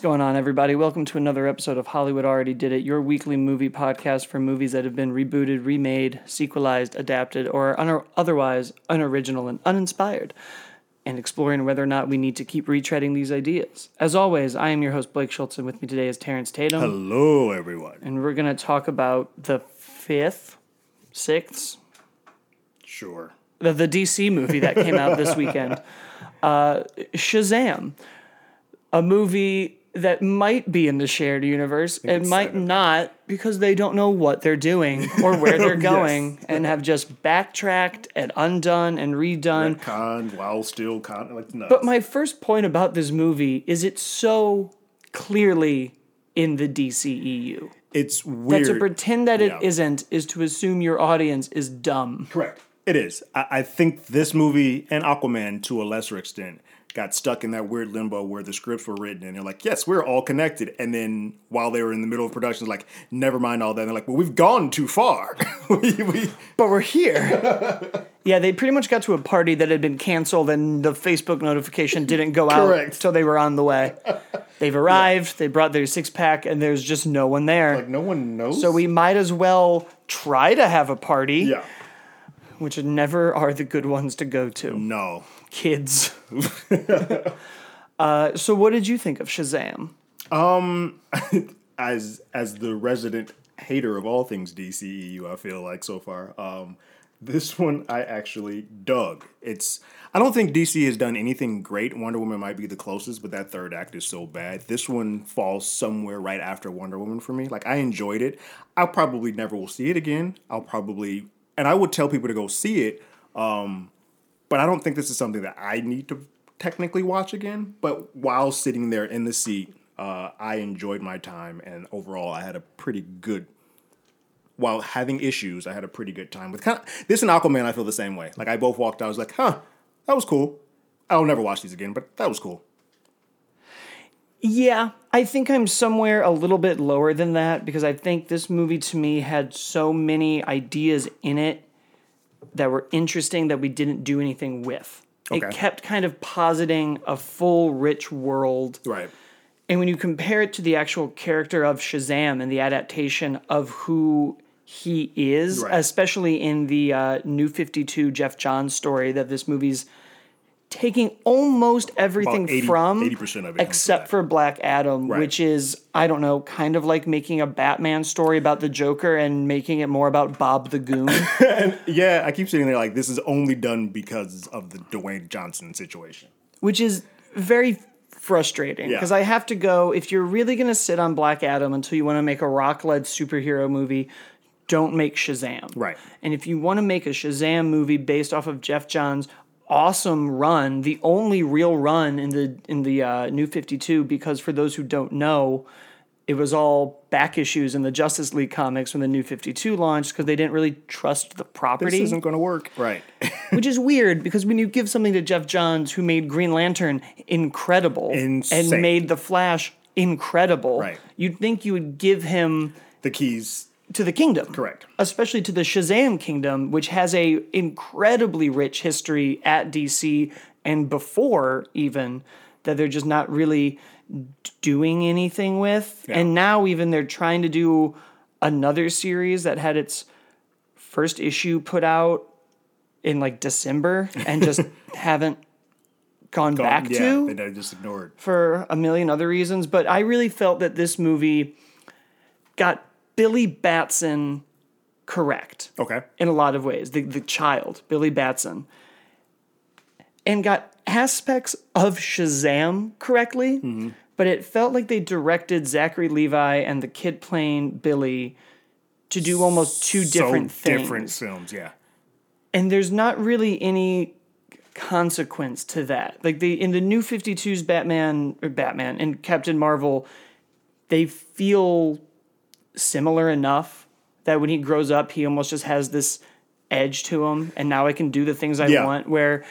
What's going on, everybody? Welcome to another episode of Hollywood Already Did It, your weekly movie podcast for movies that have been rebooted, remade, sequelized, adapted, or un- otherwise unoriginal and uninspired, and exploring whether or not we need to keep retreading these ideas. As always, I am your host, Blake Schultz, and with me today is Terrence Tatum, Hello, everyone. and we're going to talk about the fifth, sixth, Sure. the, the DC movie that came out this weekend, uh, Shazam, a movie that might be in the shared universe and might not because they don't know what they're doing or where they're going and have just backtracked and undone and redone. Con while still con like no. But my first point about this movie is it's so clearly in the DCEU. it's weird. That to pretend that it Yeah. not is to assume your audience is dumb. Correct. It is. I, I think this movie and Aquaman, to a lesser extent, got stuck in that weird limbo where the scripts were written and they're like, yes, we're all connected. And then while they were in the middle of production, like, never mind all that. And they're like, well, we've gone too far. we, we, but we're here. yeah, they pretty much got to a party that had been canceled, and the Facebook notification didn't go out until they were on the way. They've arrived. They brought their six pack, and there's just no one there. like, no one knows. so we might as well try to have a party, Yeah. which never are the good ones to go to. No. Kids. uh, so, what did you think of Shazam? as as the resident hater of all things DCEU, I feel like so far. Um, this one I actually dug. It's I don't think DC has done anything great. Wonder Woman might be the closest, but that third act is so bad. This one falls somewhere right after Wonder Woman for me. Like I enjoyed it. I probably never will see it again. I'll probably and I would tell people to go see it. Um, but I don't think this is something that I need to technically watch again. But while sitting there in the seat, uh, I enjoyed my time, and overall, I had a pretty good. While having issues, I had a pretty good time with kind of this and Aquaman. I feel the same way. Like I both walked out, I was like, "Huh, that was cool." I'll never watch these again, but that was cool. Yeah, I think I'm somewhere a little bit lower than that because I think this movie to me had so many ideas in it that were interesting that we didn't do anything with. It kept kind of positing a full, rich world. Right. And when you compare it to the actual character of Shazam and the adaptation of who he is, Right. especially in the uh, New 52 Geoff Johns story that this movie's taking almost everything 80 from 80% of it except for Black Adam, Right. which is I don't know, kind of like making a Batman story about the Joker and making it more about Bob the Goon. Yeah, I keep sitting there like this is only done because of the Dwayne Johnson situation. which is very frustrating Yeah. because I have to go. If you're really going to sit on Black Adam until you want to make a rock led superhero movie, don't make Shazam. Right. And if you want to make a Shazam movie based off of Geoff Johns' awesome run, the only real run in the in the uh, New Fifty Two, because for those who don't know. It was all back issues in the Justice League comics when the New 52 launched because they didn't really trust the This property isn't going to work. Right. which is weird because when you give something to Geoff Johns, who made Green Lantern incredible Insane. and made The Flash incredible, Right. you'd think you would give him the keys. To the kingdom, Correct. Especially to the Shazam kingdom, which has a incredibly rich history at DC and before even that they're just not really doing anything with. Yeah. And now even they're trying to do another series that had its first issue put out in like December and just haven't gone back yeah, to they just ignored. for a million other reasons, but I really felt that this movie got Billy Batson correct Okay. in a lot of ways. The the child, Billy Batson, and got aspects of Shazam correctly, Mm-hmm. but it felt like they directed Zachary Levi and the kid playing Billy to do almost two different so things different films. Yeah. and there's not really any consequence to that. Like the in the new 52's Batman or Batman and Captain Marvel, they feel similar enough that when he grows up, he almost just has this edge to him, and now I can do the things I Yeah. want. Where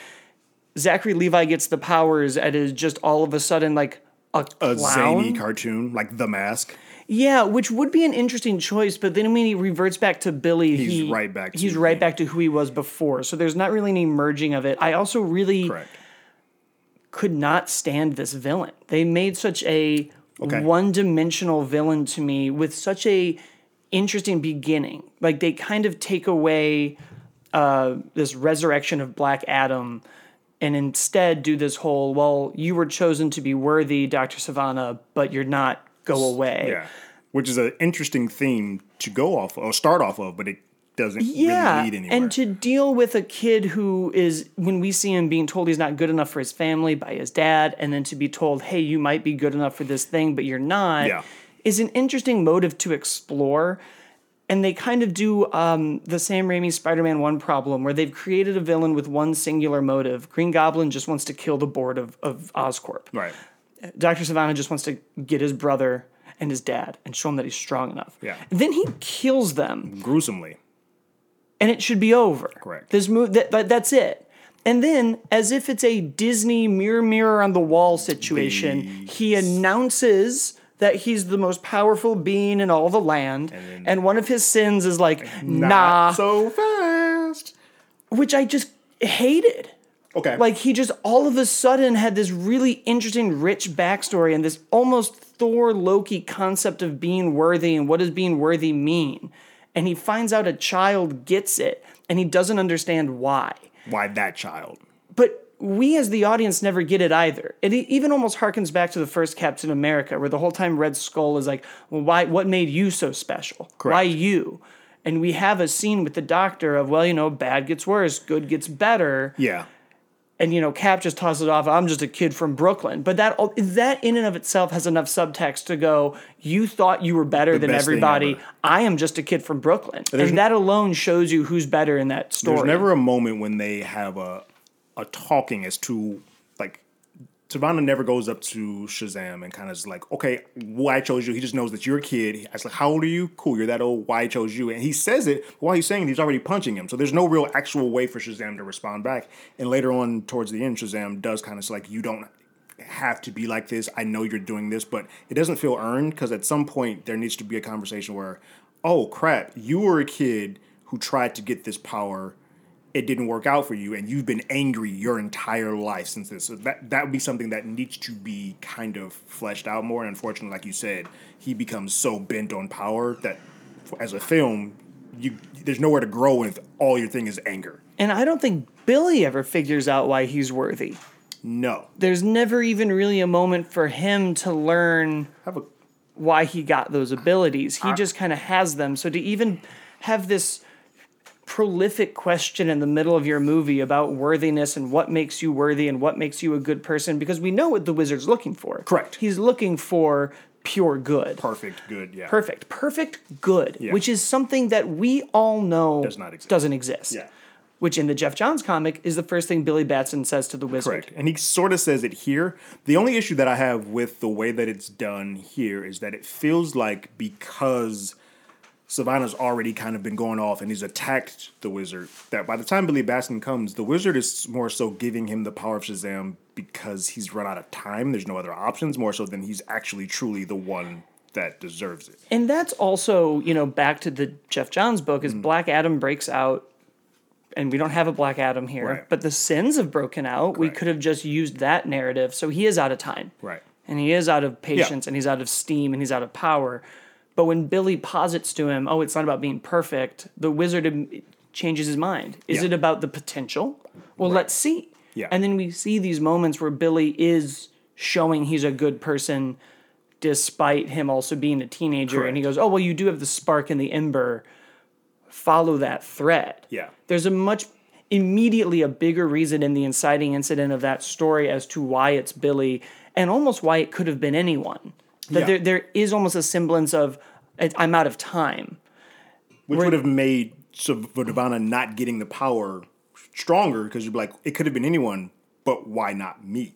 Zachary Levi gets the powers and is just all of a sudden like a, A zany cartoon like The Mask. Yeah, which would be an interesting choice, but then when he reverts back to Billy, He's he- right back to he's right back to who he was before. So there's not really any merging of it. I also really Correct. could not stand this villain. They made such a Okay. one-dimensional villain to me with such a interesting beginning. Like they kind of take away uh, this resurrection of Black Adam and instead do this whole, well, you were chosen to be worthy, Dr. Sivana, but you're not. Go away. Yeah. Which is an interesting theme to go off or start off of, but it doesn't Yeah, really and to deal with a kid who is, when we see him being told he's not good enough for his family by his dad, and then to be told, hey, you might be good enough for this thing, but you're not, Yeah. is an interesting motive to explore. And they kind of do um, the Sam Raimi Spider Man 1 problem where they've created a villain with one singular motive. Green Goblin just wants to kill the board of, of Oscorp. right. Dr. Sivana just wants to get his brother and his dad and show him that he's strong enough. Yeah. Then he kills them Gruesomely. And it should be over. Correct. This move that, that that's it. And then, as if it's a Disney mirror mirror on the wall situation, he announces that he's the most powerful being in all the land, and, then- one of his sins is like, nah, so fast. which I just hated. Okay. Like he just all of a sudden had this really interesting, rich backstory and this almost Thor Loki concept of being worthy and what does being worthy mean. And he finds out a child gets it and he doesn't understand why. why that child? But we as the audience never get it either. It even almost harkens back to the first Captain America, where the whole time Red Skull is like, "Well, why? What made you so special? Why you?" And we have a scene with the Doctor of, "Well, you know, bad gets worse, good gets better." Yeah. And you know cap just tosses it off i'm just a kid from brooklyn. But that oh, that in and of itself has enough subtext to go you thought you were better than everybody. i am just a kid from brooklyn. And that alone shows you who's better in that story. There's never a moment when they have a a talking as to Sivana never goes up to Shazam and kind of is like, okay, why I chose you. He just knows that you're a kid. I was like, how old are you? Cool, you're that old. Why I chose you? And he says it while he's saying it, he's already punching him. So there's no real actual way for Shazam to respond back. And later on, towards the end, Shazam does kind of like, you don't have to be like this. I know you're doing this, but it doesn't feel earned because at some point there needs to be a conversation where, oh crap, you were a kid who tried to get this power it didn't work out for you and you've been angry your entire life since this. So that that would be something that needs to be kind of fleshed out more. And unfortunately, like you said, he becomes so bent on power that as a film, you there's nowhere to grow if all your thing is anger. and i don't think billy ever figures out why he's worthy No. there's never even really a moment for him to learn Have a why he got those abilities. He just kind of has them. So to even have this prolific question in the middle of your movie about worthiness and what makes you worthy and what makes you a good person, because we know what the wizard's looking for. Correct. He's looking for pure good. perfect, good, yeah. Perfect. Perfect good, Yeah. which is something that we all know Does not exist. doesn't exist. Yeah. Which in the Geoff Johns comic is the first thing Billy Batson says to the wizard. Correct. And he sort of says it here. The only issue that I have with the way that it's done here is that it feels like because Sivana's already kind of been going off and he's attacked the wizard, that by the time Billy Batson comes, the wizard is more so giving him the power of Shazam because he's run out of time. There's no other options, more so than he's actually truly the one that deserves it. And that's also, you know, back to the Geoff Johns book is mm. Black Adam breaks out and we don't have a Black Adam here, Right. but the sins have broken out. We could have just used that narrative. So he is out of time. Right. And he is out of patience and he's out of steam and he's out of power. But when Billy posits to him, oh, it's not about being perfect, the wizard changes his mind. Is Yeah. it about the potential? Well, let's see. Yeah. And then we see these moments where Billy is showing he's a good person despite him also being a teenager. And he goes, oh, well, you do have the spark and the ember. Follow that thread. Yeah. There's a much immediately a bigger reason in the inciting incident of that story as to why it's Billy and almost why it could have been anyone. That Yeah. there, there is almost a semblance of "I- I'm out of time. Which would have made Sivana not getting the power stronger because you'd be like, it could have been anyone, but why not me?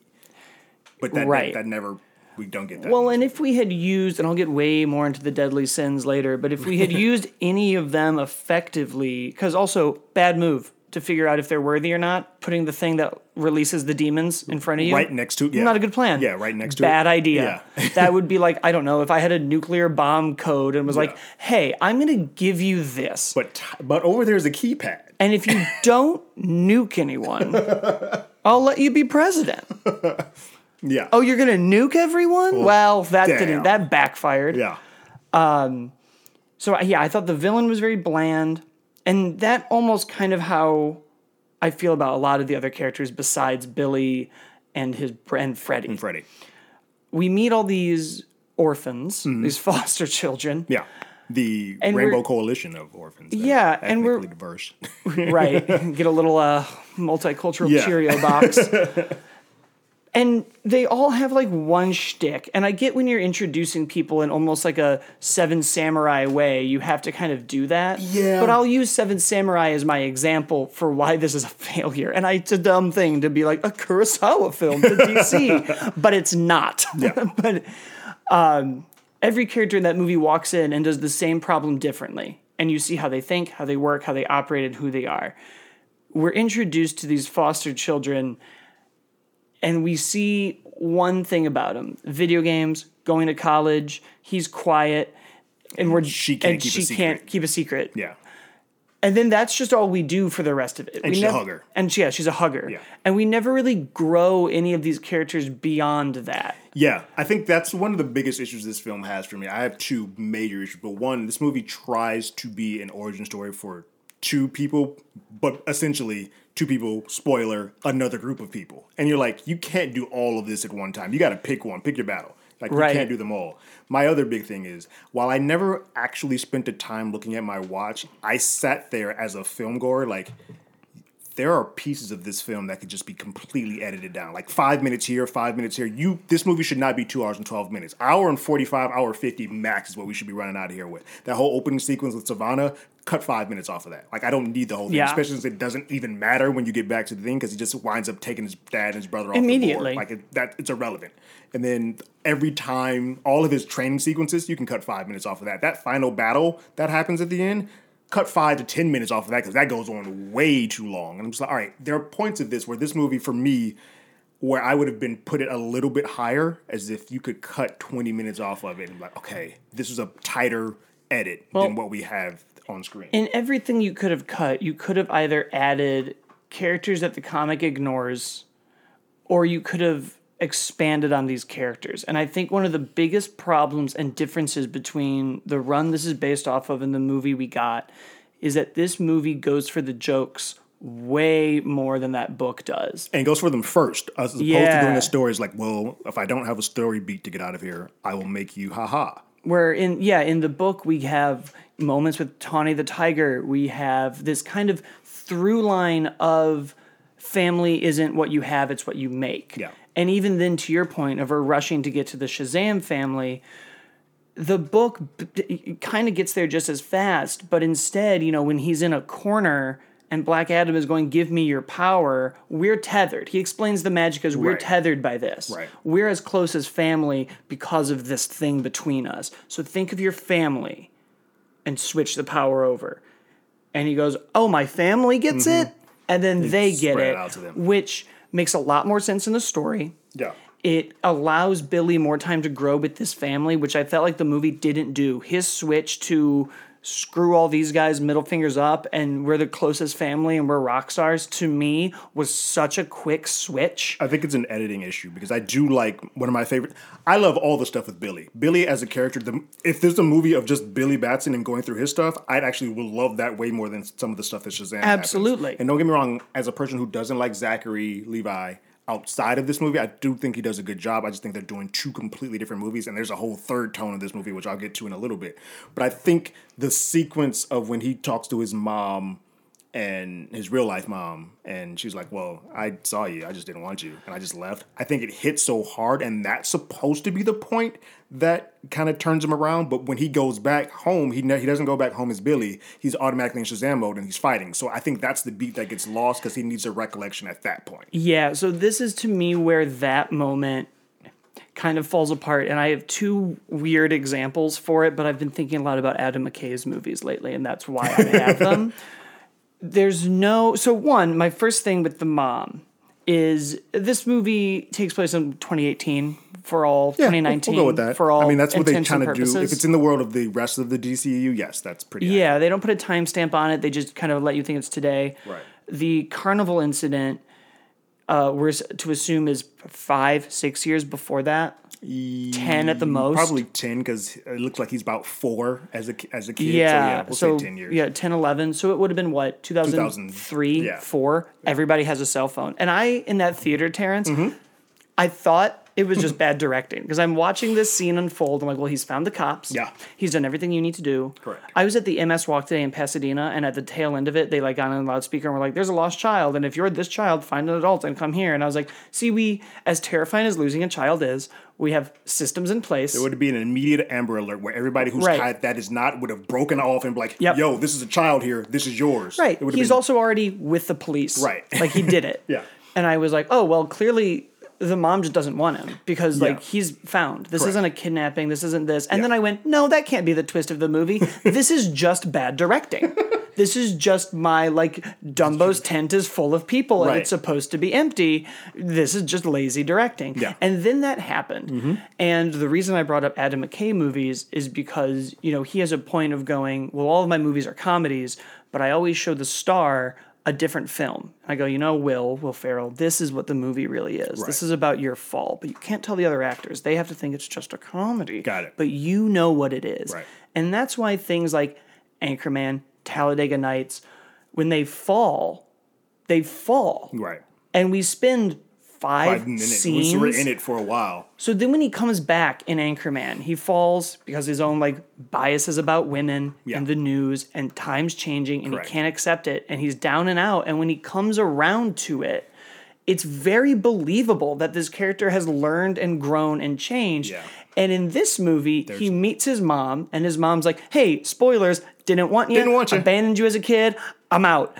But that, Right. that, that never, we don't get that. Well, and if we had used, and I'll get way more into the deadly sins later, but if we had used any of them effectively, because also bad move to figure out if they're worthy or not, putting the thing that releases the demons in front of you, Right next to- yeah. not a good plan. Yeah, right next to it. bad it. idea. Yeah. that would be like I don't know if I had a nuclear bomb code and was like, hey, I'm gonna give you this, but but over there's a keypad. and if you don't nuke anyone, I'll let you be president. Yeah. Oh, you're gonna nuke everyone? Well, that damn. didn't. That backfired. Yeah. Um So yeah, I thought the villain was very bland, and that almost kind of how I feel about a lot of the other characters besides Billy and his and Freddie. And Freddie. We meet all these orphans, Mm-hmm. these foster children, Yeah. The And Rainbow Coalition of Orphans. Yeah, and we're- diverse. right? Get a little uh, multicultural Yeah. Cheerio box. And they all have like one shtick. And I get when you're introducing people in almost like a Seven Samurai way, you have to kind of do that. Yeah. But I'll use Seven Samurai as my example for why this is a failure. And I, it's a dumb thing to be like a Kurosawa film to DC, but it's not. Yeah. but um, every character in that movie walks in and does the same problem differently. And you see how they think, how they work, how they operate, and who they are. We're introduced to these foster children, and we see one thing about him video games, going to college, he's quiet. And we're She can't and keep a she secret. can't keep a secret. yeah. And then that's just all we do for the rest of it. And we she's a hugger. And she, yeah, she's a hugger. Yeah. And we never really grow any of these characters beyond that. Yeah, I think that's one of the biggest issues this film has for me. I have two major issues, but one, this movie tries to be an origin story for two people, but essentially two people, spoiler, another group of people. And you're like, you can't do all of this at one time. You got to pick one, pick your battle. Like Right. you can't do them all. My other big thing is, while I never actually spent the time looking at my watch, I sat there as a film goer, like there are pieces of this film that could just be completely edited down. Like five minutes here, five minutes here. You this movie should not be two hours and twelve minutes. Hour and forty five, hour fifty max is what we should be running out of here with. That whole opening sequence with Sivana, cut five minutes off of that. Like I don't need the whole thing, Yeah. especially since it doesn't even matter when you get back to the thing because he just winds up taking his dad and his brother off Immediately. Like it, that, it's irrelevant. And then every time, all of his training sequences, you can cut five minutes off of that. That final battle that happens at the end, cut five to ten minutes off of that because that goes on way too long. And I'm just like, all right, there are points of this where this movie, for me, where I would have been put it a little bit higher, as if you could cut 20 minutes off of it and be like, okay, this is a tighter edit than what we have on screen. in everything you could have cut, you could have either added characters that the comic ignores, or you could have expanded on these characters. And I think one of the biggest problems and differences between the run this is based off of and the movie we got is that this movie goes for the jokes way more than that book does. and goes for them first, as opposed to doing the story is like, well, if I don't have a story beat to get out of here, I will make you haha. where in yeah in the book we have moments with Tawny the tiger we have this kind of through line of family isn't what you have it's what you make Yeah. And even then to your point of her rushing to get to the Shazam family the book kind of gets there just as fast but instead you know when he's in a corner and Black Adam is going give me your power we're tethered he explains the magic as we're Right. tethered by this Right. we're as close as family because of this thing between us. So think of your family and switch the power over. And he goes, Oh, my family gets it? And then they get Mm-hmm. it, it out to them. which makes a lot more sense in the story. Yeah. It allows Billy more time to grow with this family, which I felt like the movie didn't do. His switch to screw all these guys middle fingers up and we're the closest family and we're rock stars to me was such a quick switch. I think it's an editing issue because I do like one of my favorite. I love all the stuff with Billy. Billy as a character. The, if there's a movie of just Billy Batson and going through his stuff, I'd actually would love that way more than some of the stuff that Shazam. happens. Absolutely. And don't get me wrong, as a person who doesn't like Zachary Levi outside of this movie, I do think he does a good job. I just think they're doing two completely different movies, and there's a whole third tone of this movie, which I'll get to in a little bit. But I think the sequence of when he talks to his mom and his real life mom and she's like well i saw you. I just didn't want you. And i just left. I think it hits so hard and that's supposed to be the point that kind of turns him around but when he goes back home he, ne- he doesn't go back home as billy. He's automatically in shazam mode and he's fighting. So i think that's the beat that gets lost because he needs a recollection at that point. Yeah, so this is to me where that moment kind of falls apart. And I have two weird examples for it, but I've been thinking a lot about Adam McKay's movies lately, and that's why I have them. There's no. So, one, my first thing with the mom is this movie takes place in 2018 for all, Yeah, we'll- 2019 we'll go with that for all. i mean that's what they kind of do if it's in the world of the rest of the dceu yes that's pretty Yeah, they don't put a timestamp on it. They just kind of let you think it's today. Right. The carnival incident, uh, we're to assume is five, six years before that. Ten at the most. Probably ten because it looks like he's about four as a as a kid. Yeah. so yeah, we'll say ten years. Yeah, 10, 11. So it would have been what, 2003, yeah. 4? Everybody has a cell phone. And I, in that theater, Terrence, Mm-hmm. I thought it was just bad directing because I'm watching this scene unfold. I'm like, well, he's found the cops. Yeah. He's done everything you need to do. Correct. I was at the MS Walk today in Pasadena, and at the tail end of it, they like got on a loudspeaker and were like, there's a lost child. And if you're this child, find an adult and come here. And I was like, see, we, as terrifying as losing a child is, we have systems in place. There would be an immediate Amber Alert where everybody who's Right. tied that is not would have broken off and be like, Yep. "Yo, this is a child here. This is yours." Right. It would have He's been- also already with the police. Right. Like he did it. Yeah. And I was like, oh, well, clearly the mom just doesn't want him because like Yeah. he's found. This Correct. isn't a kidnapping. This isn't this. And Yeah. then I went, no, that can't be the twist of the movie. this is just bad directing. this is just my like Dumbo's tent is full of people and Right. it's supposed to be empty. This is just lazy directing. Yeah. And then that happened. Mm-hmm. And the reason I brought up Adam McKay movies is because, you know, he has a point of going, well, all of my movies are comedies, but I always show the star a different film. I go, you know, Will, Will Ferrell, this is what the movie really is. This is about your fall, but you can't tell the other actors. They have to think it's just a comedy. Got it. But you know what it is. Right. And that's why things like Anchorman, Talladega Nights, when they fall, they fall. right. And we spend five, Five minutes. scenes. We were in it for a while. So then when he comes back in Anchorman, he falls because his own like biases about women Yeah. and the news and times changing and Correct. he can't accept it and he's down and out and when he comes around to it it's very believable that this character has learned and grown and changed. Yeah. And in this movie, he meets his mom, and his mom's like, "Hey, spoilers, didn't want you, Didn't want you. abandoned you as a kid. I'm out."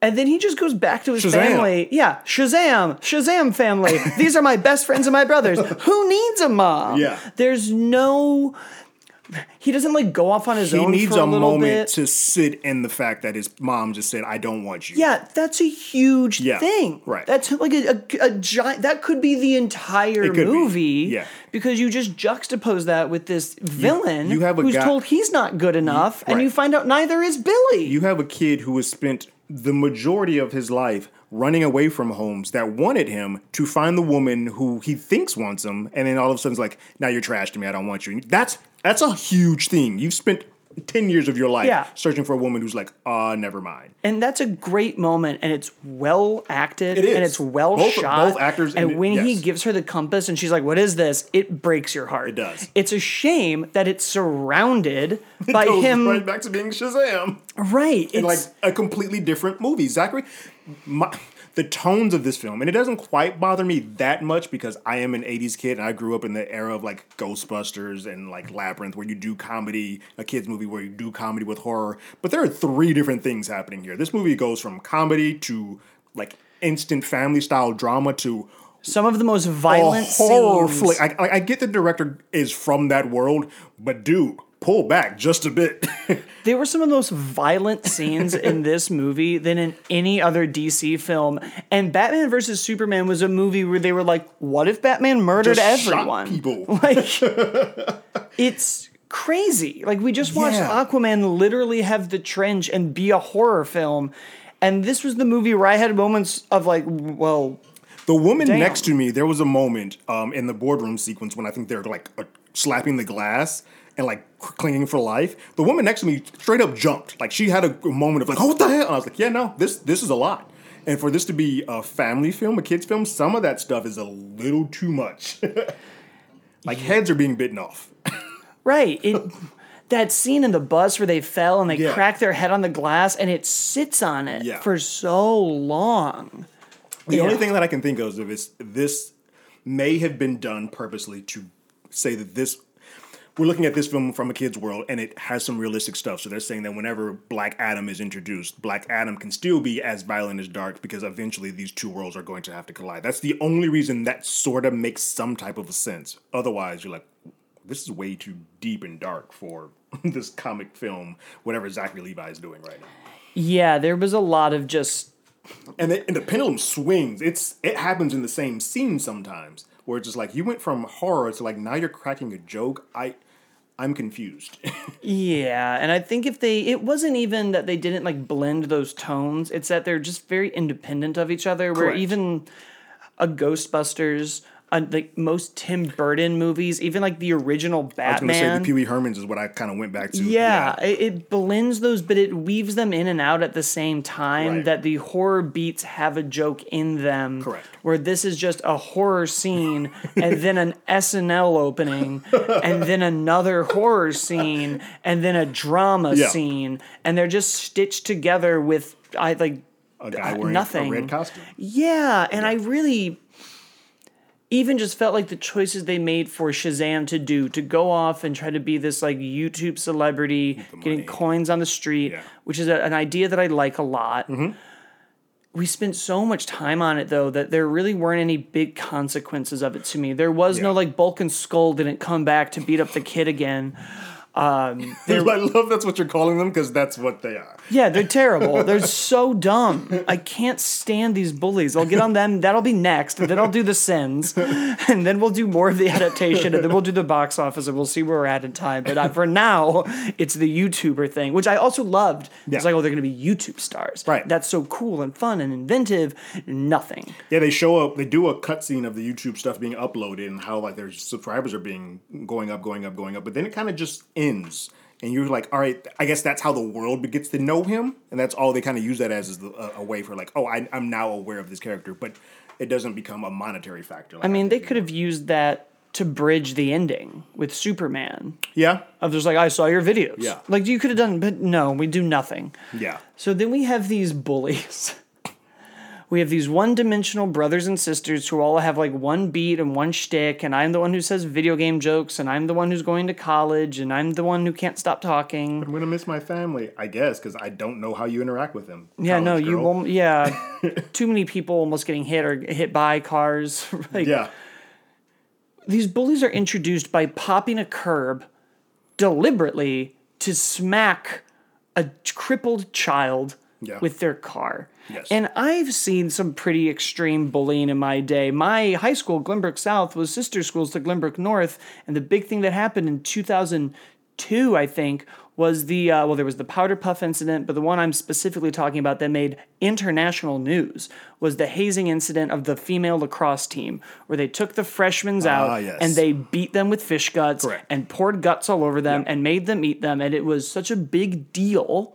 And then he just goes back to his Shazam. family. Yeah, Shazam, Shazam family. These are my best friends and my brothers. Who needs a mom? Yeah. There's no. He doesn't like go off on his He own He needs a, a moment bit. to sit in the fact that his mom just said, "I don't want you." Yeah, that's a huge Yeah, thing. right. That's like a, a, a giant. That could be the entire could be, movie. yeah. Because you just juxtapose that with this villain you have a who's guy- told he's not good enough, and right. you find out neither is Billy. You have a kid who has spent the majority of his life running away from homes that wanted him to find the woman who he thinks wants him, and then all of a sudden it's like, "Now you're trash to me. I don't want you." That's that's a huge thing. You've spent ten years of your life Yeah. searching for a woman who's like, "Uh, never mind." and that's a great moment, and it's well acted, It is. and it's well Both- shot. both actors and in it- when he gives her the compass, and she's like, "What is this?" It breaks your heart. It does. It's a shame that it's surrounded by Goes him. right back to being Shazam. Right. It's in like a completely different movie. Zachary, my, the tones of this film, and it doesn't quite bother me that much because I am an '80s kid and I grew up in the era of like Ghostbusters and like Labyrinth, where you do comedy, a kids movie where you do comedy with horror. But there are three different things happening here. This movie goes from comedy to like instant family style drama to some of the most violent horror scenes. flick. I, I- I get the director is from that world, but dude, pull back just a bit. There were some of the most violent scenes in this movie than in any other DC film. And Batman versus Superman was a movie where they were like, what if Batman murdered Just everyone? people. Like, it's crazy. Like, we just watched Yeah. Aquaman literally have the trench and be a horror film. And this was the movie where I had moments of like, well, The woman Damn. next to me, there was a moment um, in the boardroom sequence when I think they're like uh, slapping the glass and like clinging for life. The woman next to me straight up jumped. Like she had a, moment of like, oh, what the hell? And I was like, yeah, no, this this is a lot. And for this to be a family film, a kids film, some of that stuff is a little too much. like heads are being bitten off. right. It. That scene in the bus where they fell and they Yeah. crack their head on the glass and it sits on it Yeah. for so long. The only thing that I can think of is this may have been done purposely to say that this we're looking at this film from a kid's world and it has some realistic stuff. So they're saying that whenever Black Adam is introduced, Black Adam can still be as violent as Dark because eventually these two worlds are going to have to collide. That's the only reason that sort of makes some type of a sense. Otherwise, you're like, this is way too deep and dark for this comic film, whatever Zachary Levi is doing right now. Yeah, there was a lot of just and the, and the pendulum swings. It's it happens in the same scene sometimes where it's just like you went from horror to like now you're cracking a joke. I I'm confused. Yeah, and I think if they, it wasn't even that they didn't like blend those tones. It's that they're just very independent of each other. Where even a Ghostbusters, uh, like most Tim Burton movies, even like the original I was going to say Batman. the Pee Wee Hermans is what I kind of went back to. yeah, It, it blends those, but it weaves them in and out at the same time. Right. That the horror beats have a joke in them. Correct. Where this is just a horror scene, and then an SNL opening, and then another horror scene, and then a drama Yeah. scene, and they're just stitched together with I like A guy wearing nothing. a red costume. Yeah, and I really even just felt like the choices they made for Shazam to do to go off and try to be this like YouTube celebrity, getting coins on the street, Yeah. Mm-hmm. which is a, an idea that I like a lot. We spent so much time on it though that there really weren't any big consequences of it to me. There was no like Bulk and Skull didn't come back to beat up the kid again. Um, I love that's what you're calling them because that's what they are. Yeah, they're terrible. They're so dumb. I can't stand these bullies. I'll get on them. That'll be next. And then I'll do the sins. And then we'll do more of the adaptation. And then we'll do the box office and we'll see where we're at in time. But uh, for now, it's the YouTuber thing, which I also loved. It's like, oh, they're going to be YouTube stars. Right. That's so cool and fun and inventive. Nothing. Yeah, they show up. They do a cutscene of the YouTube stuff being uploaded and how like their subscribers are being going up, going up, going up. But then it kind of just ends, and you're like, all right, I guess that's how the world gets to know him, and that's all they kind of use that as is the, a, a way for like, oh, I, I'm now aware of this character, but it doesn't become a monetary factor. Like I mean, they could have used that to bridge the ending with Superman. yeah, Of just like, I saw your videos. Yeah. Like, you could have done, but no, we do nothing. yeah, So then we have these bullies. We have these one dimensional brothers and sisters who all have like one beat and one shtick, and I'm the one who says video game jokes, and I'm the one who's going to college, and I'm the one who can't stop talking. I'm gonna miss my family, I guess, because I don't know how you interact with them. Yeah, no, college you won't. Yeah, too many people almost getting hit or hit by cars. like, Yeah, these bullies are introduced by popping a curb deliberately to smack a crippled child Yeah. with their car. Yes. And I've seen some pretty extreme bullying in my day. My high school, Glenbrook South, was sister schools to Glenbrook North, and the big thing that happened in 2002, I think, was the uh, well, there was the powder puff incident, but the one I'm specifically talking about that made international news was the hazing incident of the female lacrosse team, where they took the freshmen out Ah, yes. and they beat them with fish guts Correct. and poured guts all over them and made them eat them, and it was such a big deal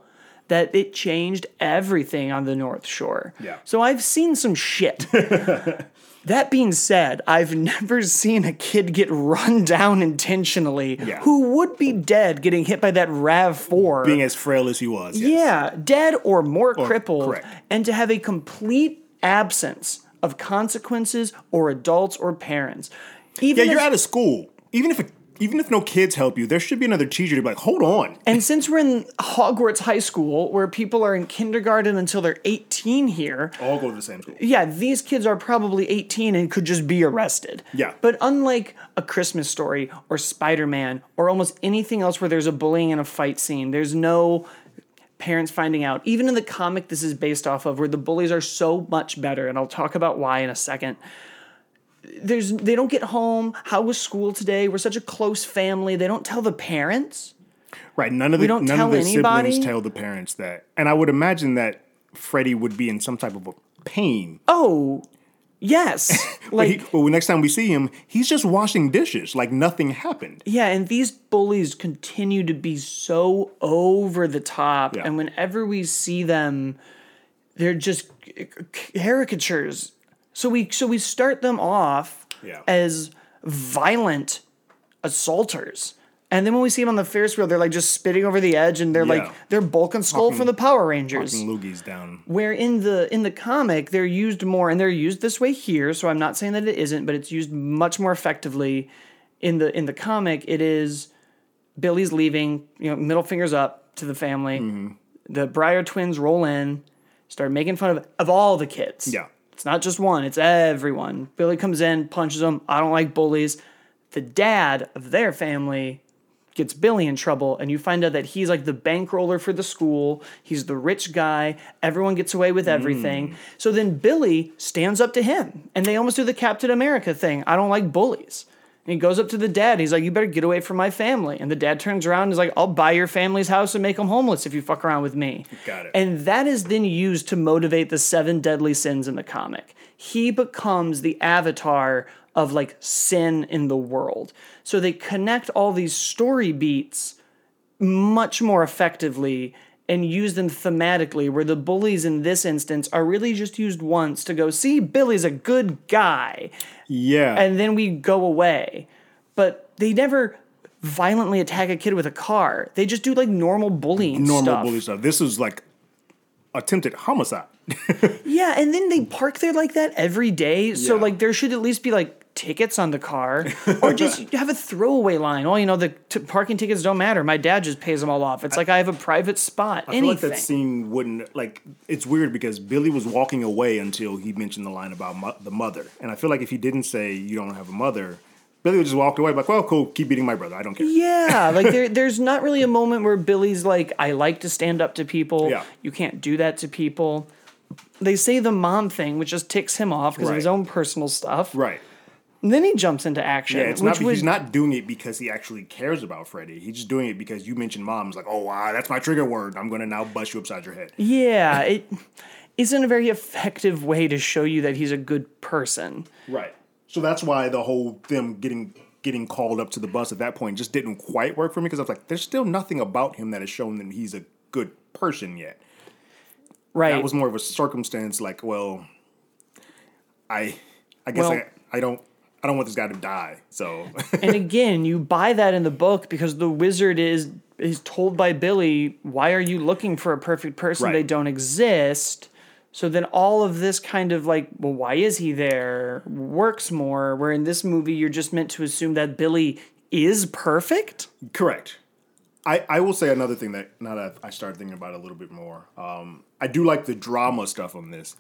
that it changed everything on the North Shore. Yeah. So I've seen some shit. that being said, I've never seen a kid get run down intentionally Yeah. who would be dead getting hit by that RAV4. being as frail as he was. yes. yeah, dead or more crippled, correct. and to have a complete absence of consequences or adults or parents. Even Yeah, you're if- out of school. Even if even if no kids help you, there should be another teacher to be like, hold on. And since we're in Hogwarts High School, where people are in kindergarten until they're 18 here, All go to the same school. yeah, these kids are probably 18 and could just be arrested. Yeah. But unlike a Christmas story or Spider Man or almost anything else where there's a bullying and a fight scene, there's no parents finding out. Even in the comic this is based off of, where the bullies are so much better, and I'll talk about why in a second. There's they don't get home. How was school today? We're such a close family. They don't tell the parents. Right. None of the don't none tell of the anybody? siblings tell the parents that. And I would imagine that Freddie would be in some type of a pain. Oh, yes. But like he, well, next time we see him, he's just washing dishes like nothing happened. Yeah, and these bullies continue to be so over the top. Yeah. And whenever we see them, they're just caricatures. So we so we start them off Yeah. as violent assaulters. And then when we see them on the Ferris wheel, they're like just spitting over the edge and they're Yeah. like they're bulk and skull from the Power Rangers. Loogies down. Where in the in the comic they're used more, and they're used this way here. So I'm not saying that it isn't, but it's used much more effectively in the in the comic. It is Billy's leaving, you know, middle fingers up to the family. Mm-hmm. The Breyer twins roll in, start making fun of of all the kids. Yeah. It's not just one; it's everyone. Billy comes in, punches him. I don't like bullies. The dad of their family gets Billy in trouble, and you find out that he's like the bankroller for the school. He's the rich guy. Everyone gets away with everything. Mm. So then Billy stands up to him, and they almost do the Captain America thing. I don't like bullies. And he goes up to the dad. He's like, "You better get away from my family." And the dad turns around and is like, "I'll buy your family's house and make them homeless if you fuck around with me." Got it. And that is then used to motivate the seven deadly sins in the comic. He becomes the avatar of like sin in the world. So they connect all these story beats much more effectively and use them thematically where the bullies in this instance are really just used once to go see Billy's a good guy Yeah. and then we go away. But they never violently attack a kid with a car. They just do like normal bullying normal stuff. bully stuff. This is like attempted homicide. Yeah, and then they park there like that every day. So Yeah. like there should at least be like tickets on the car or just have a throwaway line. Oh, you know the t- parking tickets don't matter. My dad just pays them all off. It's like I have a private spot. I feel like Anything. that scene wouldn't like. It's weird because Billy was walking away until he mentioned the line about mo- the mother, and I feel like if he didn't say you don't have a mother, Billy would just walk away like, well, cool, keep beating my brother. I don't care. Yeah, like there, there's not really a moment where Billy's like, I like to stand up to people. Yeah. You can't do that to people. They say the mom thing, which just ticks him off because of his own personal stuff. Right. And then he jumps into action, Yeah, it's which not. was He's not doing it because he actually cares about Freddy. He's just doing it because you mentioned mom's like, oh, wow, that's my trigger word. I'm gonna now bust you upside your head. yeah, it isn't a very effective way to show you that he's a good person. Right. So that's why the whole them getting getting called up to the bus at that point just didn't quite work for me because I was like, there's still nothing about him that has shown that he's a good person yet. Right. That was more of a circumstance. Like, well, I, I guess Well- I, I don't, I don't want this guy to die. So and again, you buy that in the book because the wizard is is told by Billy, "Why are you looking for a perfect person? Right. They don't exist." So then all of this kind of like, well, why is he there? Works more. Where in this movie, you're just meant to assume that Billy is perfect. correct. I, I will say another thing that now that I started thinking about it a little bit more. Um, I do like the drama stuff on this,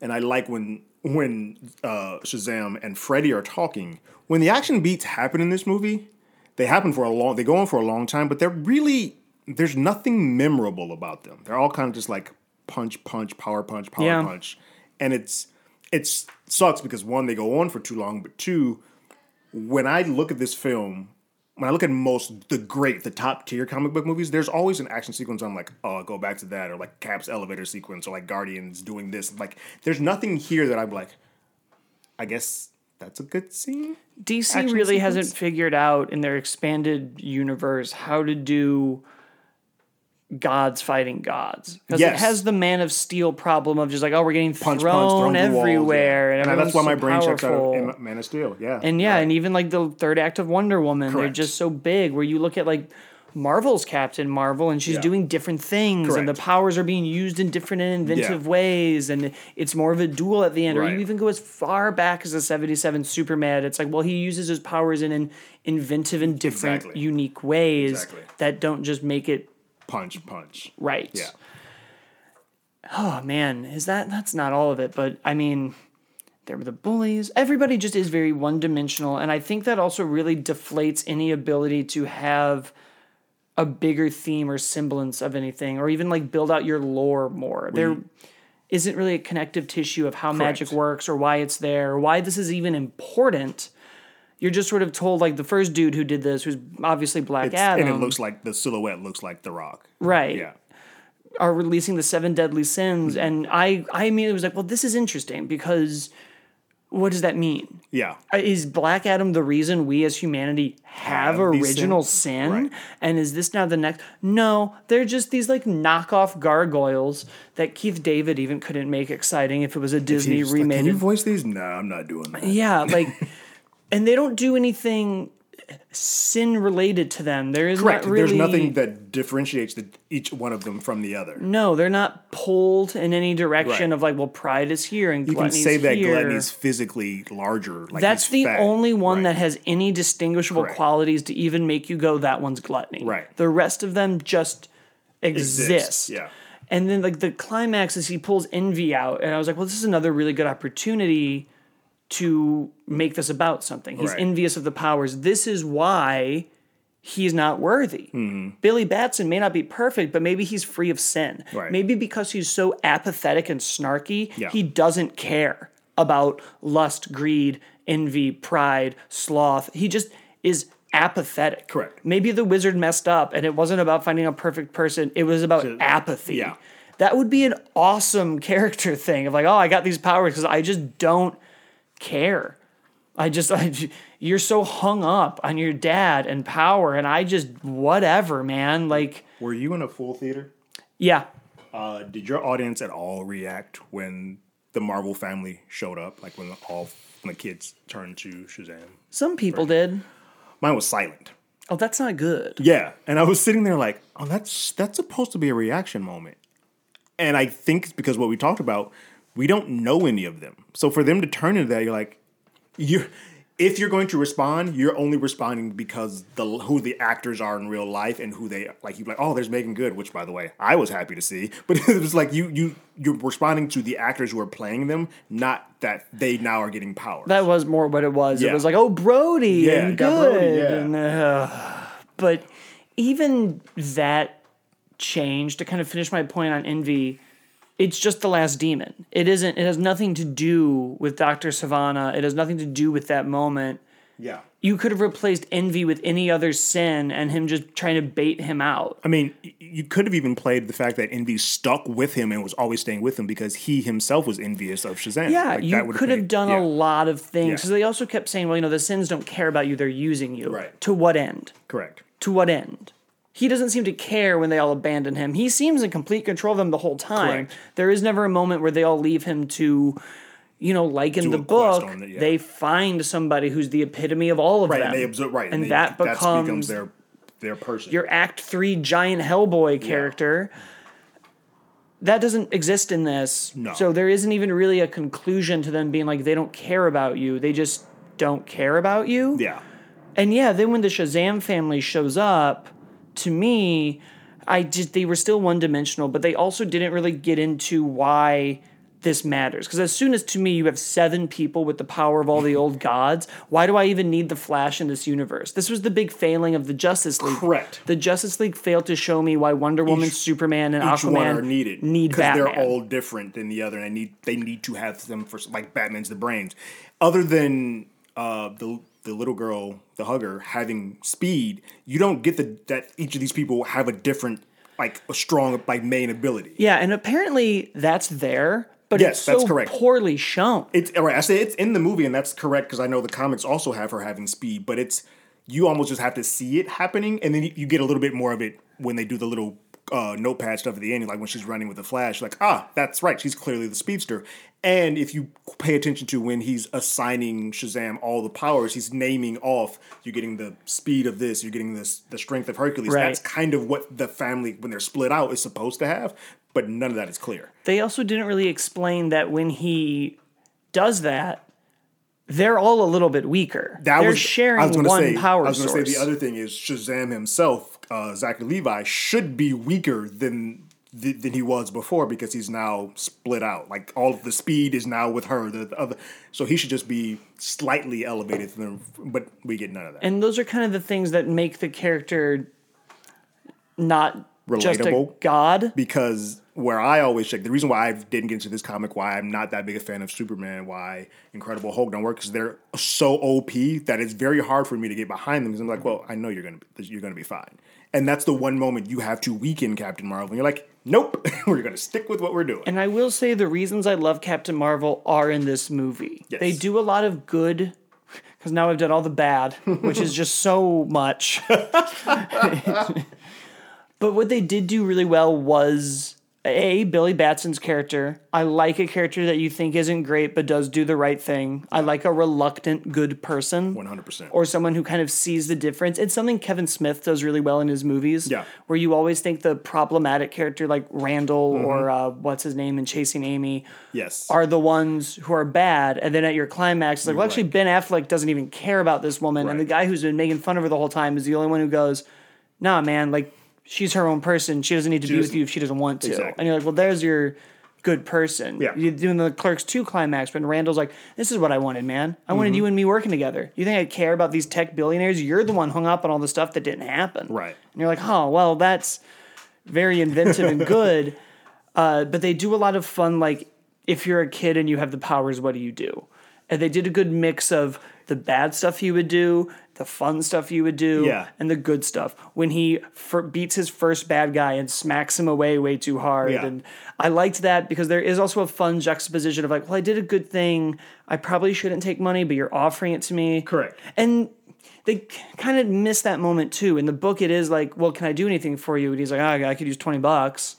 and I like when when uh, Shazam and Freddy are talking. When the action beats happen in this movie, they happen for a long. They go on for a long time, but they're really there's nothing memorable about them. They're all kind of just like punch, punch, power punch, power Yeah. punch, and it's it's sucks because one they go on for too long, but two when I look at this film, when I look at most the great, the top tier comic book movies, there's always an action sequence. I'm like, oh, I'll go back to that, or like Cap's elevator sequence, or like Guardians doing this. Like, there's nothing here that I'm like, I guess that's a good scene. DC Action really sequence? hasn't figured out in their expanded universe how to do gods fighting gods because Yes. it has the Man of Steel problem of just like oh we're getting Punch, thrown, punch, thrown through walls, everywhere yeah. and, and that's why my so brain checks out powerful. in Man of Steel. Yeah, And yeah, and even like the third act of Wonder Woman, they're just so big. Where you look at like Marvel's Captain Marvel, and she's Yeah. doing different things, and the powers are being used in different and inventive Yeah. ways, and it's more of a duel at the end. Or you even go as far back as the '77 Superman. It's like, well, he uses his powers in an inventive and different, Exactly. unique ways Exactly. that don't just make it punch, punch. right. Yeah, Oh man, is that that's not all of it, but I mean there were the bullies. Everybody just is very one-dimensional and I think that also really deflates any ability to have a bigger theme or semblance of anything or even like build out your lore more. there isn't really a connective tissue of how magic works or why it's there or why this is even important. You're just sort of told like the first dude who did this, who's obviously Black It's- Adam, and it looks like the silhouette looks like The Rock. right? Yeah, are releasing the seven deadly sins and i i immediately was like well this is interesting because what does that mean yeah. Uh, is black adam the reason we as humanity have, Have original sin Right. and is this now the next no they're just these like knockoff gargoyles that keith david even couldn't make exciting if it was a disney He's like, remake Can you voice these? No, I'm not doing that. yeah like and they don't do anything sin related to them there is Correct. not really There's nothing that differentiates the, each one of them from the other. No, they're not pulled in any direction Right. of like, well, pride is here and You can say that here. gluttony's physically larger. Like That's the fat. only one Right. that has any distinguishable Correct. qualities to even make you go, that one's gluttony. Right. The rest of them just exist. exists. Yeah. And then like the climax is he pulls envy out, and I was like, well, this is another really good opportunity to make this about something. He's Right. envious of the powers. This is why he's not worthy. Mm-hmm. Billy Batson may not be perfect, but maybe he's free of sin. Right. Maybe because he's so apathetic and snarky, Yeah. he doesn't care about lust, greed, envy, pride, sloth. He just is apathetic. Correct. Maybe the wizard messed up and it wasn't about finding a perfect person, it was about apathy. yeah. That would be an awesome character thing of like, oh, I got these powers because I just don't care. I just, I, you're so hung up on your dad and power, and I just, whatever, man. Like, Were you in a full theater? yeah. Uh, did your audience at all react when the Marvel family showed up? Like when all when the kids turned to Shazam? Some people did. Mine was silent. Oh, that's not good. Yeah, and I was sitting there like, oh, that's that's supposed to be a reaction moment, and I think it's because what we talked about, we don't know any of them. So for them to turn into that, you're like, you. If you're going to respond, you're only responding because the who the actors are in real life and who they like. You like, oh, there's Meagan Good, which by the way, I was happy to see. But it was like you you you're responding to the actors who are playing them, not that they now are getting power. That was more what it was. It was like, oh, Brody Yeah, and good. Brody, yeah. and, uh, but even that change to kind of finish my point on envy, it's just the last demon. It isn't. It has nothing to do with Doctor Sivana. It has nothing to do with that moment. yeah. You could have replaced envy with any other sin, and him just trying to bait him out. I mean, you could have even played the fact that Envy stuck with him and was always staying with him because he himself was envious of Shazam. Yeah, Like, you could have done yeah, a lot of things Yeah. because they also kept saying, "Well, you know, the sins don't care about you; they're using you." Right. To what end? Correct. To what end? He doesn't seem to care when they all abandon him. He seems in complete control of them the whole time. Correct. There is never a moment where they all leave him to, you know, like in Do the book, it, yeah. they find somebody who's the epitome of all of Right. them. And they. Right. and they, that becomes becomes their their person. your Act Three giant Hellboy character. That doesn't exist in this. No. So there isn't even really a conclusion to them being like they don't care about you. They just don't care about you. yeah. And yeah, then when the Shazam family shows up, to me, I just they were still one dimensional, but they also didn't really get into why this matters. Because as soon as to me you have seven people with the power of all the old gods, why do I even need the Flash in this universe? This was the big failing of the Justice League. Correct. The Justice League failed to show me why Wonder Woman, Superman, and Each Aquaman one are needed need because they're all different than the other, and they need they need to have them for like Batman's the brains. Other than uh, the the little girl, the hugger, having speed, you don't get the that each of these people have a different like a strong like main ability. yeah, and apparently that's there, but Yes, it's so that's correct. poorly shown. It's right. I say it's in the movie, and that's correct because I know the comics also have her having speed, but it's you almost just have to see it happening, and then you- you get a little bit more of it when they do the little uh, notepad stuff at the end, like when she's running with the Flash. Like, ah, that's right, she's clearly the speedster. And if you pay attention to when he's assigning Shazam all the powers, he's naming off. You're getting the speed of this. You're getting this the strength of Hercules. Right. That's kind of what the family, when they're split out, is supposed to have. But none of that is clear. they also didn't really explain that when he does that, they're all a little bit weaker. that they're was sharing I was one say, power I was going to say the other thing is Shazam himself, uh, Zachary Levi, should be weaker than th- than he was before because he's now split out. Like all of the speed is now with her. The, the other, so he should just be slightly elevated. But we get none of that. and those are kind of the things that make the character not just a Relatable. god. because where I always check the reason why I didn't get into this comic, why I'm not that big a fan of Superman, why Incredible Hulk don't work, because they're so OP that it's very hard for me to get behind them. Because I'm like, mm-hmm. well, I know you're gonna be, you're gonna be fine, and that's the one moment you have to weaken Captain Marvel. And you're like, nope, we're gonna stick with what we're doing. And I will say the reasons I love Captain Marvel are in this movie. Yes. They do a lot of good because now I've done all the bad, which is just so much. but what they did do really well was a Billy Batson's character. I like a character that you think isn't great but does do the right thing. I like a reluctant good person. 100%. Or someone who kind of sees the difference. It's something Kevin Smith does really well in his movies. Yeah. Where you always think the problematic character like Randall Mm-hmm. or uh, what's his name in Chasing Amy yes, are the ones who are bad, and then at your climax, it's like, well, actually, Ben Affleck doesn't even care about this woman, and the guy who's been making fun of her the whole time is the only one who goes, "Nah, man, like she's her own person. She doesn't need to be with you if she doesn't want to." Exactly. And you're like, well, there's your good person. Yeah. You're doing the Clerks 2 climax, but Randall's like, this is what I wanted, man. I Mm-hmm. wanted you and me working together. You think I care about these tech billionaires? You're the one hung up on all the stuff that didn't happen. Right. And you're like, oh, well, that's very inventive and good. Uh, but they do a lot of fun, like, if you're a kid and you have the powers, what do you do? And they did a good mix of the bad stuff he would do, the fun stuff you would do, Yeah. and the good stuff. When he beats his first bad guy and smacks him away way too hard. Yeah. And I liked that because there is also a fun juxtaposition of like, well, I did a good thing. I probably shouldn't take money, but you're offering it to me. Correct. And they kind of miss that moment too. In the book, it is like, well, can I do anything for you? And he's like, oh, I could use 20 bucks.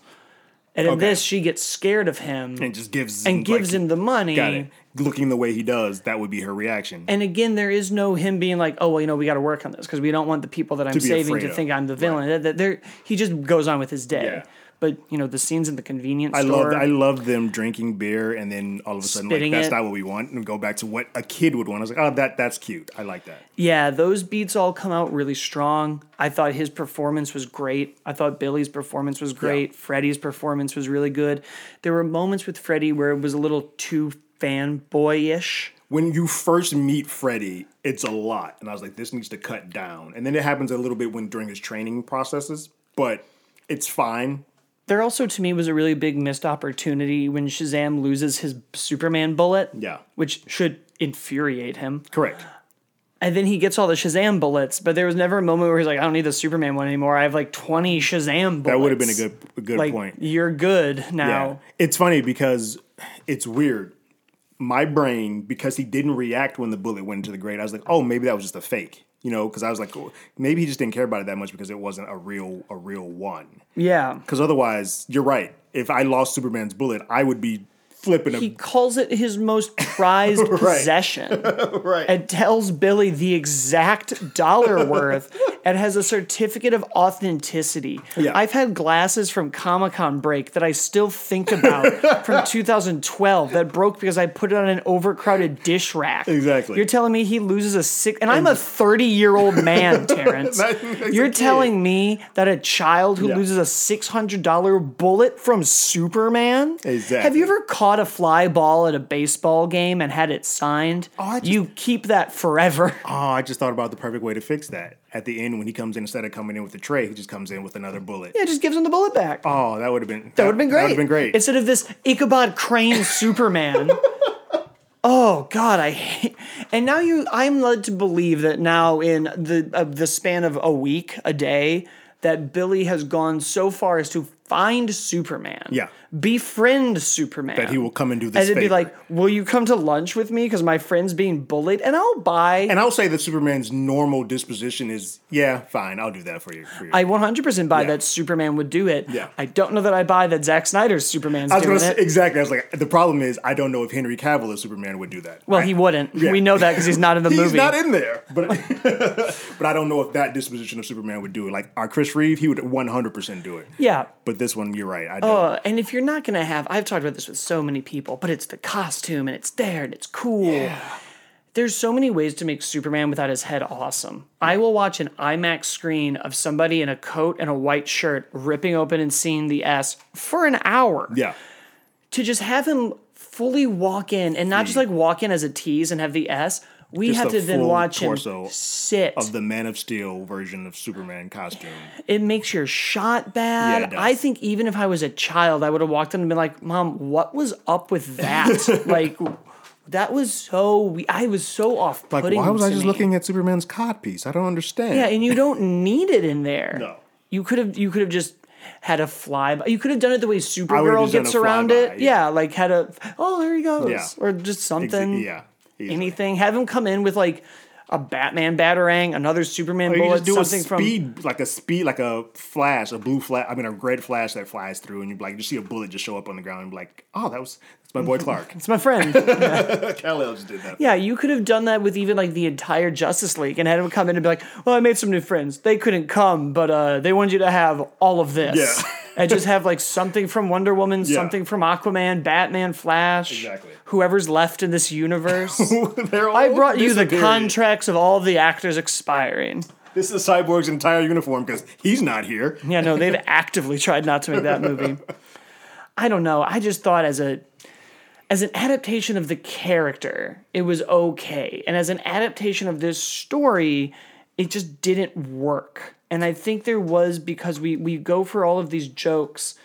And in Okay. this, she gets scared of him and just gives and gives like, him the money. Looking the way he does, that would be her reaction. And again, there is no him being like, oh, well, you know, we got to work on this because we don't want the people that I'm be saving to of. think I'm the villain. That- that He just goes on with his day. Yeah. But, you know, the scenes in the convenience I store. love I love them drinking beer and then all of a sudden like that's it. not what we want and go back to what a kid would want. I was like, oh, that that's cute. I like that. Yeah, those beats all come out really strong. I thought his performance was great. I thought Billy's performance was great. Freddie's performance was really good. There were moments with Freddie where it was a little too fanboyish. When you first meet Freddy, it's a lot, and I was like, this needs to cut down. And then it happens a little bit when during his training processes, but it's fine. There also, to me, was a really big missed opportunity when Shazam loses his Superman bullet. Yeah. Which should infuriate him. Correct. And then he gets all the Shazam bullets, but there was never a moment where he's like, I don't need the Superman one anymore. I have like 20 Shazam bullets. That would have been a good a good like, point. You're good Yeah. now. It's funny because it's weird. My brain, because he didn't react when the bullet went into the grate, I was like, oh, maybe that was just a fake. You know, because I was like, oh, maybe he just didn't care about it that much because it wasn't a real a real one. Yeah. Because otherwise, you're right. If I lost Superman's bullet, I would be flipping He calls it his most prized possession. right. and tells Billy the exact dollar worth and has a certificate of authenticity. Yeah. I've had glasses from Comic Con break that I still think about from 2012 that broke because I put it on an overcrowded dish rack. Exactly. You're telling me he loses a six, and I'm a 30 year old man, Terrence. That You're telling me that a child who Yeah. loses a $600 bullet from Superman? Exactly. Have you ever caught a fly ball at a baseball game and had it signed? Oh, just- you keep that forever. Oh, I just thought about the perfect way to fix that. At the end, when he comes in, instead of coming in with a tray, he just comes in with another bullet. Yeah, just gives him the bullet back. Oh, that would have been that would have been great. That would have been great. Instead of this Ichabod Crane Superman. oh God, I hate. And now you, I'm led to believe that now in the uh, the span of a week, a day, that Billy has gone so far as to find Superman. Yeah. Befriend Superman. that he will come and do this. And it'd be like, "Will you come to lunch with me? Because my friend's being bullied, and I'll buy." and I'll say that Superman's normal disposition is, yeah, fine, I'll do that for you. For you. I 100% buy Yeah. that Superman would do it. Yeah. I don't know that I buy that Zack Snyder's Superman's I was doing gonna say it. exactly. I was like, the problem is, I don't know if Henry Cavill as Superman would do that. Well, I- he wouldn't. Yeah. We know that because he's not in the He's movie. not in there, but but I don't know if that disposition of Superman would do it. Like our Chris Reeve, he would 100 percent do it. yeah. But this one, you're right. I don't. Uh, and if you're not going to have, I've talked about this with so many people, but it's the costume and it's there and it's cool. There's so many ways to make Superman without his head awesome. I will watch an IMAX screen of somebody in a coat and a white shirt ripping open and seeing the S for an hour. yeah, To just have him fully walk in and not just like walk in as a tease and have the S. We Just have a to then watch him sit. of the Man of Steel version of Superman costume. it makes your shot bad. Yeah. I think even if I was a child, I would have walked in and been like, "Mom, what was up with that? like, that was so. We, I was so off Like, putting. why was I just me. looking at Superman's cod piece? I don't understand. Yeah, and you don't need it in there. No. you could have. You could have just had a fly. You could have done it the way Supergirl gets around it. yeah. Yeah. like had a. Oh, there he goes. Yeah. Or just something. yeah, easily. Anything. Have him come in with like a Batman batarang, another Superman Or you bullet, just do a something from. speed, like a speed, like a flash, a blue flash. I mean, a red flash that flies through, and you like you see a bullet just show up on the ground, and be like, "Oh, that was that's my boy Clark." It's my friend. Kal-El just did that. Yeah, you could have done that with even like the entire Justice League and had him come in and be like, "Well, I made some new friends. They couldn't come, but uh, they wanted you to have all of this." Yeah. and just have like something from Wonder Woman, Yeah. something from Aquaman, Batman, Flash, Exactly. whoever's left in this universe. All I brought you the contracts of all the actors expiring. This is Cyborg's entire uniform because he's not here. Yeah, no, they've actively tried not to make that movie. I don't know. I just thought as a as an adaptation of the character, it was okay. And as an adaptation of this story, it just didn't work. And I think there was because we we go for all of these jokes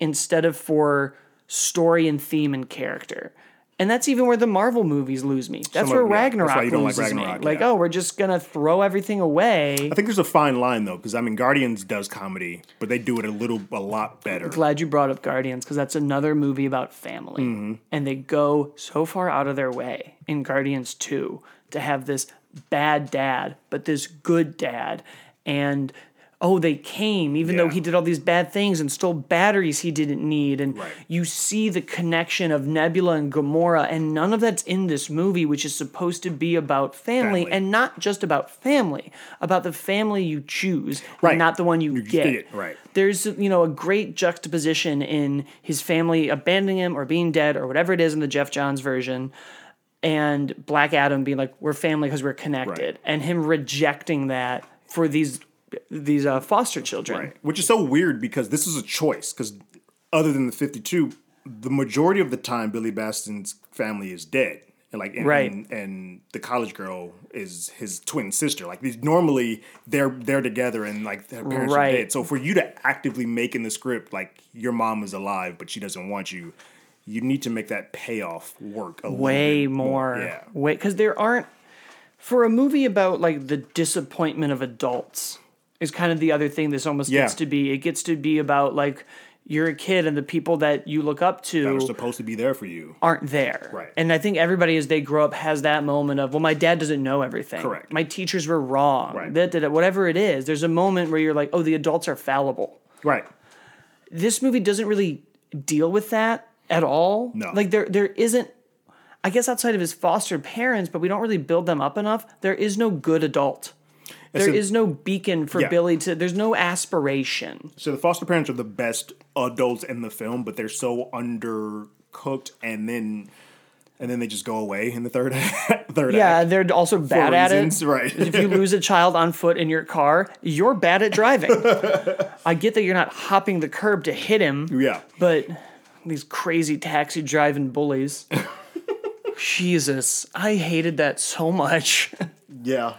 instead of for story and theme and character. And that's even where the Marvel movies lose me. That's Some where of- yeah, that's why Ragnarok you don't like loses Ragnarok, me. Like, yeah. oh, we're just gonna throw everything away. I think there's a fine line though, because I mean, Guardians does comedy, but they do it a little, a lot better. Glad you brought up Guardians because that's another movie about family, Mm-hmm. and they go so far out of their way in Guardians Two to have this bad dad, but this good dad, and oh, they came even though he did all these bad things and stole batteries he didn't need, and Right. you see the connection of Nebula and Gamora, and none of that's in this movie, which is supposed to be about family, Family. and not just about family, about the family you choose, Right. and not the one you, You get. get, right. There's you know a great juxtaposition in his family abandoning him or being dead or whatever it is in the Geoff Johns version. And Black Adam being like, "We're family because we're connected," Right. and him rejecting that for these these uh, foster children. Right. Which is so weird because this is a choice. Because other than the 52, the majority of the time, Billy Batson's family is dead. And like, and, Right. and, and the college girl is his twin sister. Like these, normally they're they're together and like their parents Right. are dead. So for you to actively make in the script like your mom is alive but she doesn't want you, you need to make that payoff work a little way bit more. Yeah. Way because there aren't for a movie about like the disappointment of adults is kind of the other thing this almost Yeah. gets to be. It gets to be about like you're a kid and the people that you look up to They're supposed to be there for you. aren't there. Right. And I think everybody as they grow up has that moment of, well, my dad doesn't know everything. Correct. My teachers were wrong. Right. That, that, whatever it is, there's a moment where you're like, oh, the adults are fallible. Right. This movie doesn't really deal with that at all. No. Like there there isn't I guess outside of his foster parents, but we don't really build them up enough. There is no good adult. There so- is no beacon for Yeah. Billy to there's no aspiration. So the foster parents are the best adults in the film, but they're so undercooked, and then and then they just go away in the third third Yeah, act. they're also bad at reasons, it. right. if you lose a child on foot in your car, you're bad at driving. I get that you're not hopping the curb to hit him, Yeah. but these crazy taxi driving bullies. Jesus, I hated that so much. Yeah.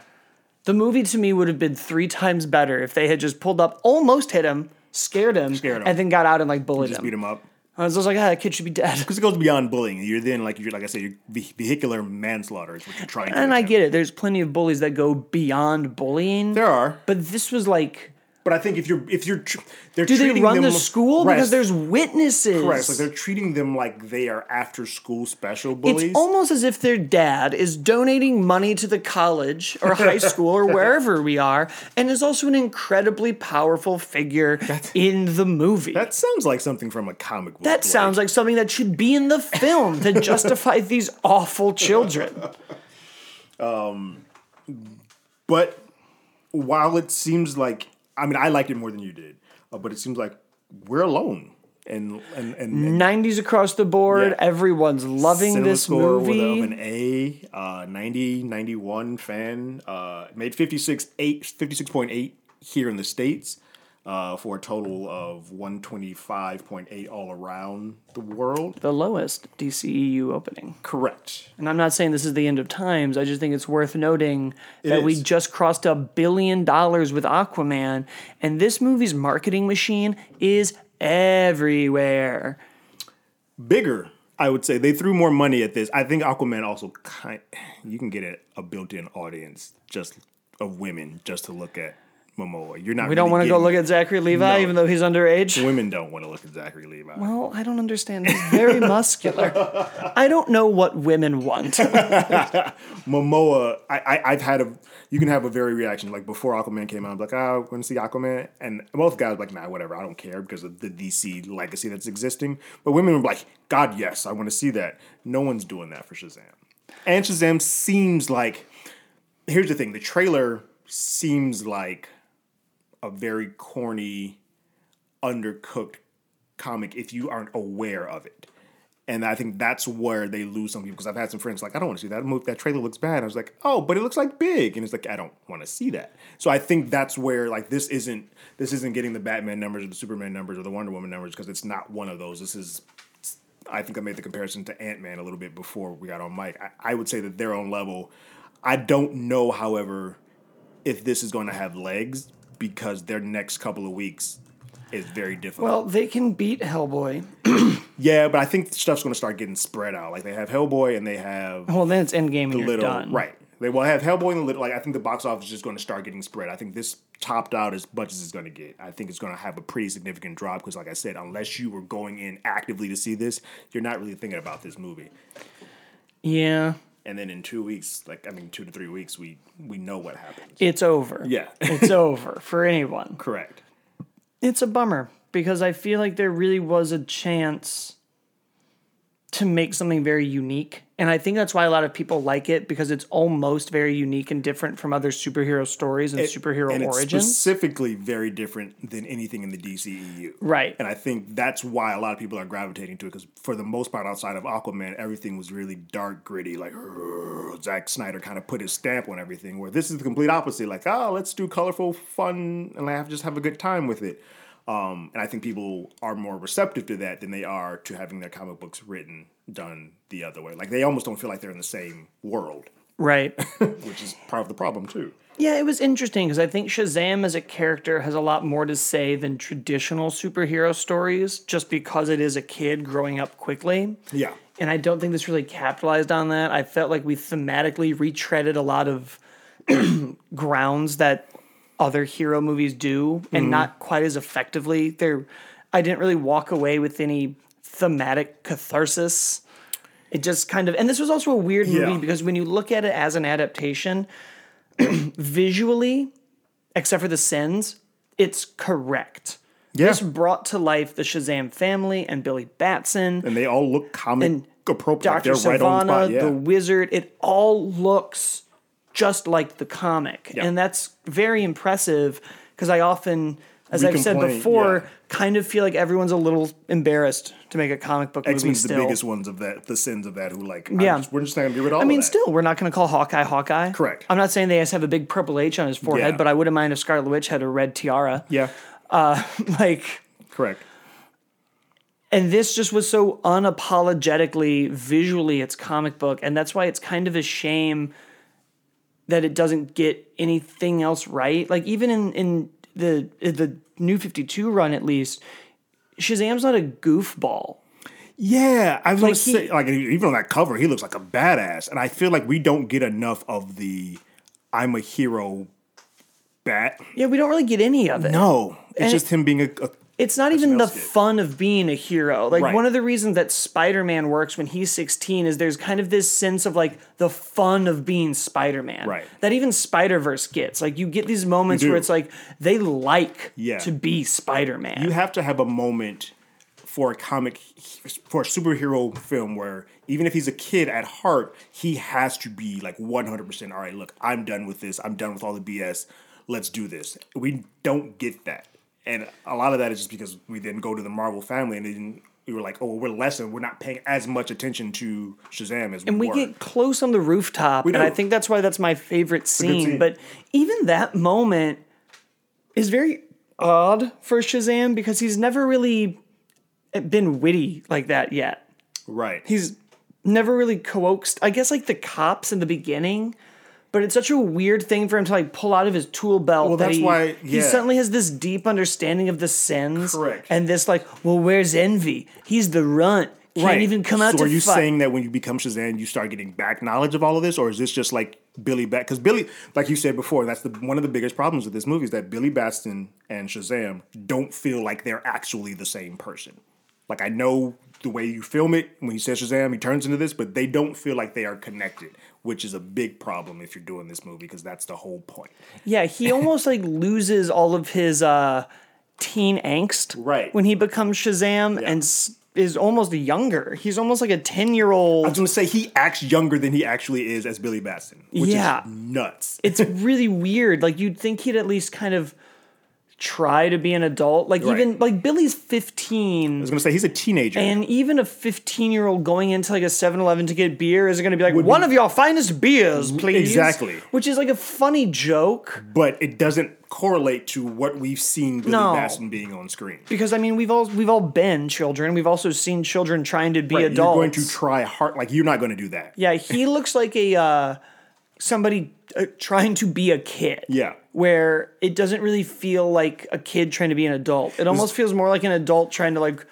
The movie to me would have been three times better if they had just pulled up, almost hit him, scared him, Scared him. and then got out and like bullied Just him. beat him up. I was just like, ah, that kid should be dead. Because it goes beyond bullying. You're then like you're like I said, you're ve- vehicular manslaughter is what you're trying to And I attempt. get it. There's plenty of bullies that go beyond bullying. There are. but this was like But I think if you're if you're tr- they're Do they run them, the school? Right, Because there's witnesses. Correct. like they're treating them like they are after school special bullies. It's almost as if their dad is donating money to the college or high school or wherever we are, and is also an incredibly powerful figure That's, in the movie. that sounds like something from a comic book. that sounds like something that should be in the film to justify these awful children. Um, but while it seems like, I mean, I liked it more than you did, uh, but it seems like we're alone. And and and, and 90s across the board. Yeah. Everyone's loving cinema this score movie. with an A, uh, 90, 91 fan. Uh, made 56, 8, 56.8 here in the States uh, for a total of 125.8 all around the world. the lowest DCEU opening. Correct. And I'm not saying this is the end of times. I just think it's worth noting that we just crossed a billion dollars with Aquaman, and this movie's marketing machine is everywhere. Bigger, I would say. They threw more money at this. I think Aquaman also kind you can get a, a built-in audience just of women just to look at Momoa. You're not We don't really want to go look at Zachary Levi, No. even though he's underage. women don't want to look at Zachary Levi. Well, I don't understand. He's very muscular. I don't know what women want. Momoa, I, I I've had a you can have a very reaction like before Aquaman came out. I'm like, ah, oh, I want to see Aquaman, and both guys were like, nah, whatever, I don't care because of the DC legacy that's existing. But women were like, God, yes, I want to see that. No one's doing that for Shazam, and Shazam seems like. Here's the thing: the trailer seems like a very corny, undercooked comic if you aren't aware of it. And I think that's where they lose some people because I've had some friends like, I don't want to see that movie. That trailer looks bad. I was like, oh, but it looks like big, and it's like I don't want to see that. So I think that's where like this isn't this isn't getting the Batman numbers or the Superman numbers or the Wonder Woman numbers because it's not one of those. This is I think I made the comparison to Ant Man a little bit before we got on mic. I, I would say that they're on level. I don't know, however, if this is going to have legs because their next couple of weeks is very difficult. well, they can beat Hellboy. Yeah, but I think stuff's going to start getting spread out. Like they have Hellboy and they have Well, then it's Endgame and you're little done. right. They will have Hellboy and the little. Like I think the box office is just going to start getting spread. I think this topped out as much as it's going to get. I think it's going to have a pretty significant drop because, like I said, unless you were going in actively to see this, you're not really thinking about this movie. Yeah, And then in two weeks, like I mean, two to three weeks, we we know what happens. it's over. Yeah, it's over for anyone. correct. It's a bummer because I feel like there really was a chance to make something very unique. And I think that's why a lot of people like it because it's almost very unique and different from other superhero stories and superhero and it's origins. specifically very different than anything in the DCEU. Right. And I think that's why a lot of people are gravitating to it because for the most part, outside of Aquaman, everything was really dark, gritty. Like Zack Snyder kind of put his stamp on everything. Where this is the complete opposite. Like, oh, let's do colorful, fun, and have just have a good time with it. Um, and I think people are more receptive to that than they are to having their comic books written done the other way. Like they almost don't feel like they're in the same world, right. which is part of the problem too. Yeah, it was interesting because I think Shazam as a character has a lot more to say than traditional superhero stories just because it is a kid growing up quickly. Yeah. And I don't think this really capitalized on that. I felt like we thematically retreaded a lot of grounds that other hero movies do and mm-hmm. not quite as effectively. There I didn't really walk away with any thematic catharsis. It just kind of and this was also a weird movie because when you look at it as an adaptation, visually, except for the sins, it's correct. Yeah. This brought to life the Shazam family and Billy Batson, and they all look comic And appropriate. Dr. They're right on Sivana, spot. Yeah. the wizard. It all looks just like the comic. Yeah. And that's very impressive because I often, as We I've said before, yeah. kind of feel like everyone's a little embarrassed to make a comic book X movie Men's the biggest ones of that, the sins of that. Who like, Yeah. just, we're just not gonna rid of all I mean, still, we're not going to call Hawkeye Hawkeye. Correct. I'm not saying they have a big purple H on his forehead, Yeah. but I wouldn't mind if Scarlet Witch had a red tiara. yeah, Uh, like, correct. and this just was so unapologetically visually it's comic book and that's why it's kind of a shame that it doesn't get anything else right. Like even in in the the new 52 run at least shazam's not a goofball. Yeah, I was Like gonna he- say, like even on that cover, he looks like a badass, and I feel like we don't get enough of the "I'm a hero" bat. yeah we don't really get any of it. No, it's And just him being a, a it's not even the did. fun of being a hero. Like Right. one of the reasons that Spider-Man works when he's 16 is there's kind of this sense of like the fun of being Spider-Man. Right. That even Spider-Verse gets. Like you get these moments where it's like they like Yeah. to be Spider-Man. you have to have a moment for a comic for a superhero film where even if he's a kid at heart he has to be like 100% all right look i'm done with this i'm done with all the bs let's do this we don't get that and a lot of that is just because we then go to the marvel family and then we were like oh we're less and we're not paying as much attention to shazam as and we get close on the rooftop, and. I think that's why that's my favorite scene. scene. But even that moment is very odd for Shazam because he's never really been witty like that yet. right he's never really coaxed i guess like the cops in the beginning but it's such a weird thing for him to like pull out of his tool belt Well, that that's he, why- he suddenly has this deep understanding of the sins Correct. and this like well where's envy he's the runt can't even come out so are you fight saying that when you become Shazam, you start getting back knowledge of all of this, or is this just like Billy Bat? Because Billy, like you said before, that's the one of the biggest problems with this movie is that Billy Batson and Shazam don't feel like they're actually the same person. Like I know the way you film it when he says Shazam, he turns into this, but they don't feel like they are connected, which is a big problem if you're doing this movie because that's the whole point. yeah he almost like loses all of his uh teen angst Right. when he becomes shazam and s- is almost younger he's almost like a 10 year old I was gonna say he acts younger than he actually is as Billy Batson, which Yeah. is nuts. it's really weird. Like you'd think he'd at least kind of try to be an adult. Like Right. even like Billy's 15. I was gonna say he's a teenager. and even a 15 year old going into like a 7-Eleven to get beer is going to be like one of your finest beers, please. Exactly. Which is like a funny joke but it doesn't correlate to what we've seen Billy No. Batson being on screen. because I mean we've all we've all been children. We've also seen children trying to be Right, adults. You're going to try hard, like you're not going to do that. Yeah, he looks like a uh, somebody uh, trying to be a kid. Yeah. Where it doesn't really feel like a kid trying to be an adult. It almost feels more like an adult trying to like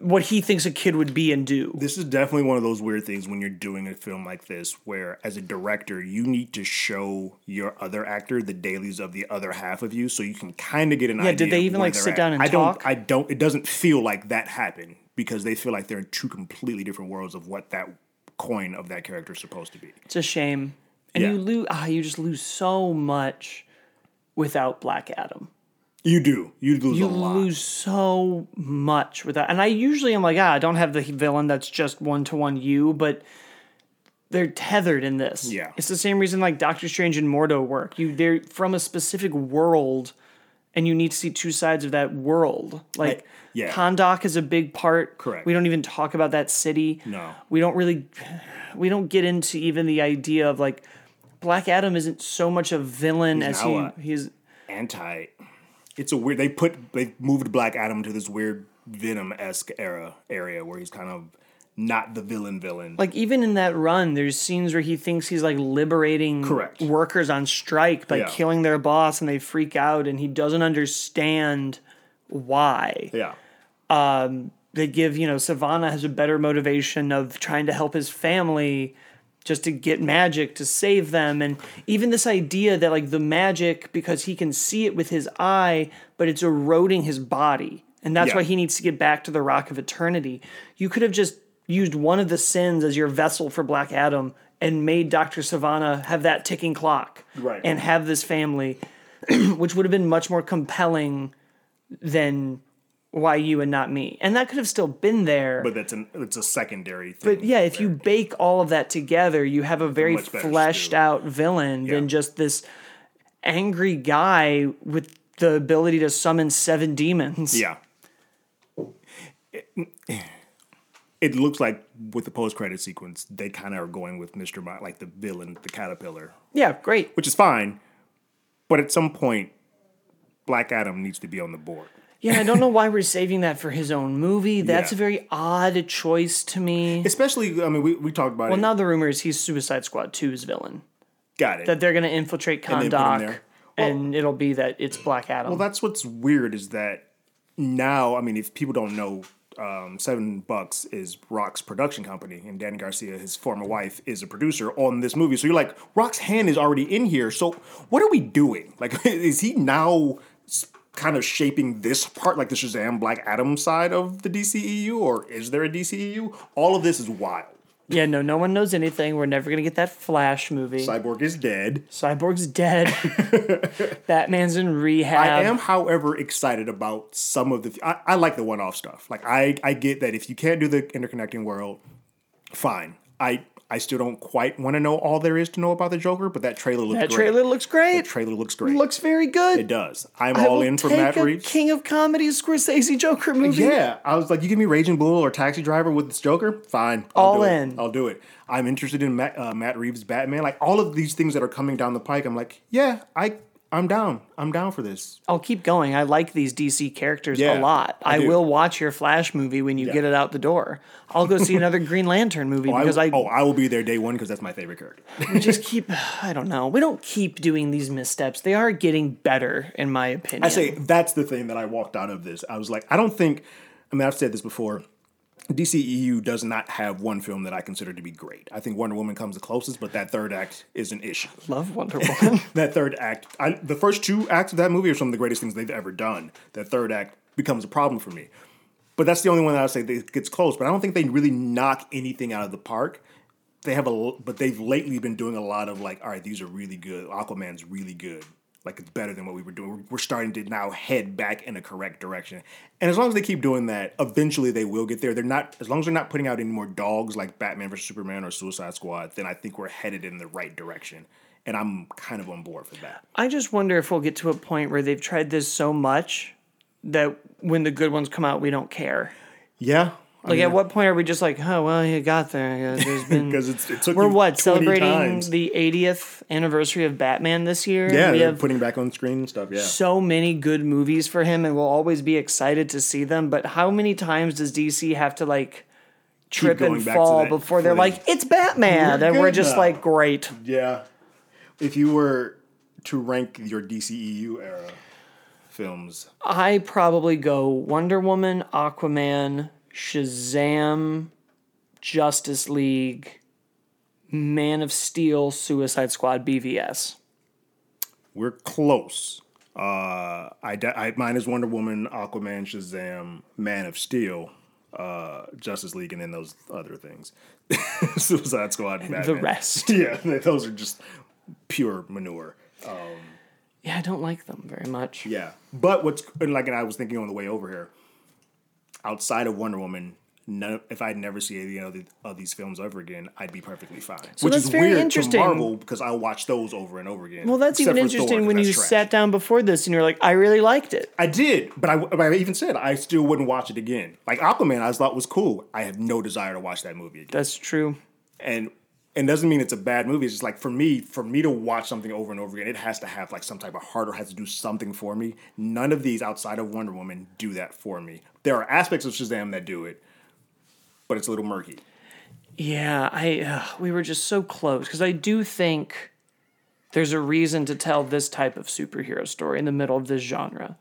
what he thinks a kid would be and do. This is definitely one of those weird things when you're doing a film like this, where as a director, you need to show your other actor the dailies of the other half of you, so you can kind of get an Yeah, idea. Yeah, did they even, like, sit at. down and I talk? don't. I don't. It doesn't feel like that happened because they feel like they're in two completely different worlds of what that coin of that character is supposed to be. It's a shame. And Yeah. you lose ah, you just lose so much without Black Adam. You do. You lose You a lot. lose so much without and I usually am like, ah, I don't have the villain that's just one to one you, but they're tethered in this. Yeah. It's the same reason like Doctor Strange and Mordo work. You they're from a specific world and you need to see two sides of that world. Like yeah. Kahndaq is a big part. Correct. We don't even talk about that city. No. We don't really we don't get into even the idea of like Black Adam isn't so much a villain as he a- he's anti. It's a weird. They put they moved Black Adam to this weird Venom esque era area where he's kind of not the villain villain. like even in that run there's scenes where he thinks he's like liberating Correct. workers on strike by Yeah. killing their boss and they freak out and he doesn't understand why. yeah, Um, they give you know sivana has a better motivation of trying to help his family just to get magic to save them and even this idea that like the magic because he can see it with his eye but it's eroding his body and that's Yeah. why he needs to get back to the rock of eternity you could have just used one of the sins as your vessel for black adam and made dr sivana have that ticking clock Right. and have this family which would have been much more compelling than why you and not me. And that could have still been there. but that's an it's a secondary thing. But yeah, if you bake all of that together, you have a very fleshed stew. out villain Yeah. than just this angry guy with the ability to summon seven demons. yeah. It, it looks like with the post credit sequence, they kind of are going with Mi- like the villain, the caterpillar, Yeah, great. which is fine. But at some point, Black Adam needs to be on the board. Yeah, I don't know why we're saving that for his own movie. That's Yeah. a very odd choice to me. Especially, I mean, we, we talked about well, it. now the rumor is he's Suicide Squad 2's villain. Got it. That they're going to infiltrate then put him Kahndaq, there. and it'll be that it's Black Adam. Well, that's what's weird is that now, I mean, if people don't know, um, Seven Bucks is Rock's production company, and Dany Garcia, his former wife, is a producer on this movie. So you're like, Rock's hand is already in here. So what are we doing? Like, is he now s- kind of shaping this part, like the Shazam Black Adam side of the DCEU, or is there a DCEU? All of this is wild. yeah, no, no one knows anything. We're never going to get that Flash movie. Cyborg is dead. Cyborg's dead. Batman's in rehab. I am, however, excited about some of the. I, I like the one-off stuff. Like I, I get that if you can't do the interconnecting world, fine. I, I still don't quite want to know all there is to know about the Joker, but that trailer looks That great. trailer looks the great. trailer looks great. looks very good. it does. I'm I all in for Matt Reeves. King of Comedy Scorsese Joker movie. Yeah, I was like, you give me Raging Bull or Taxi Driver with this Joker, fine. I'll All do it. in. I'll do it. I'm interested in Matt, uh, Matt Reeves' Batman. Like all of these things that are coming down the pike, I'm like, yeah, I, I'm down. I'm down for this. I'll keep going. I like these DC characters Yeah, a lot. I I, will watch your Flash movie when you get it out the door. I'll go see another Green Lantern movie oh, I- because I, oh, I will be there day one because that's my favorite character. we just keep. I don't know. We don't keep doing these missteps. They are getting better, in my opinion. I say that's the thing that I walked out of this. I was like, I don't think. I mean, I've said this before. DCEU does not have one film that I consider to be great. I think Wonder Woman comes the closest, but that third act is an issue. love Wonder Woman. That third act, I, the first two acts of that movie are some of the greatest things they've ever done. That third act becomes a problem for me. But that's the only one that I say that gets close. But I don't think they really knock anything out of the park. They have a, but they've lately been doing a lot of like, all right, these are really good. Aquaman's really good. Like it's better than what we were doing. We're- starting to now head back in a correct direction. And as long as they keep doing that, eventually they will get there. They're not as long as they're not putting out any more dogs like Batman vs Superman or Suicide Squad. Then I think we're headed in the right direction. And I'm kind of on board for that. I just wonder if we'll get to a point where they've tried this so much that when the good ones come out, we don't care. Yeah. Like, at what point are we just like, oh, well, you got there. There's been. because it's it took We're what celebrating times. the 80th anniversary of Batman this year. Yeah, we have putting back on screen and stuff. Yeah. so many good movies for him, and we'll always be excited to see them. But how many times does DC have to like trip and fall before they're like, it's Batman, We're and we're just now. like, great. Yeah. If you were to rank your DCEU era films, I probably go Wonder Woman, Aquaman, Shazam, Justice League, Man of Steel, Suicide Squad, BVS. We're close. Uh, I, I mine is Wonder Woman, Aquaman, Shazam, Man of Steel, uh, Justice League, and then those other things, Suicide Squad, and Batman. The rest. Yeah, those are just pure manure. Yeah, I don't like them very much. Yeah, but what's like, and I was thinking on the way over here, outside of Wonder Woman, none, if I'd never see any of, the, of these films ever again, I'd be perfectly fine. So Which that's is very weird interesting. to Marvel because I watch those over and over again. Well, that's even interesting Thor, when you trash. sat down before this and you're like, I really liked it. I did, but I, but I even said I still wouldn't watch it again. Like Aquaman, I thought was cool. I have no desire to watch that movie again. That's true. And and doesn't mean it's a bad movie. It's just like for me, for me to watch something over and over again, it has to have like some type of heart or has to do something for me. None of these outside of Wonder Woman do that for me. There are aspects of Shazam that do it, but it's a little murky. Yeah, I uh, we were just so close because I do think there's a reason to tell this type of superhero story in the middle of this genre,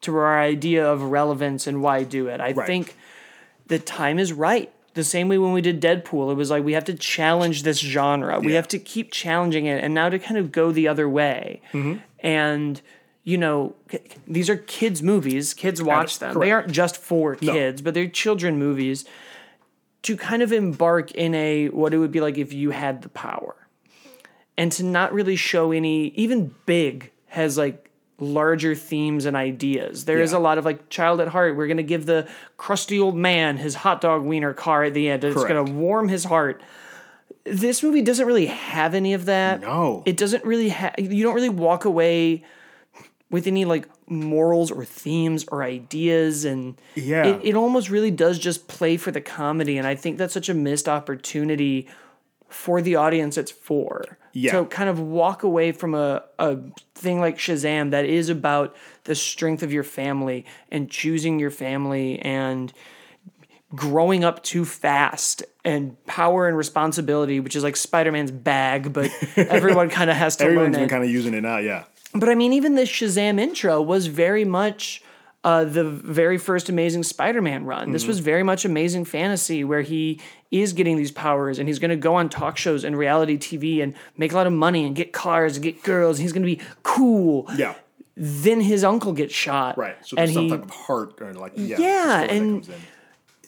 to our idea of relevance and why do it. I Right. think the time is right. The same way when we did Deadpool, it was like we have to challenge this genre. We have to keep challenging it, and now to kind of go the other way. Mm-hmm. And you know, these are kids' movies. Kids watch them. They aren't just for kids, but they're children movies to kind of embark in a what it would be like if you had the power. And to not really show any even big has like larger themes and ideas. There is Yeah. a lot of like child at heart. We're going to give the crusty old man his hot dog wiener car at the end it's going to warm his heart. This movie doesn't really have any of that. No. it doesn't really have you don't really walk away with any like morals or themes or ideas and Yeah. it, it almost really does just play for the comedy and i think that's such a missed opportunity for the audience it's for Yeah. to kind of walk away from a, a thing like shazam that is about the strength of your family and choosing your family and growing up too fast and power and responsibility which is like spider-man's bag but everyone kind of has to learn Everyone's it been kind of using it now. Yeah. But I mean, even the Shazam intro was very much uh, the very first Amazing Spider-Man run. This was very much Amazing Fantasy, where he is getting these powers, and he's going to go on talk shows and reality TV and make a lot of money and get cars and get girls. And he's going to be cool. Yeah. Then his uncle gets shot, Right. So and there's some he type of heart or like yeah. Yeah, that and-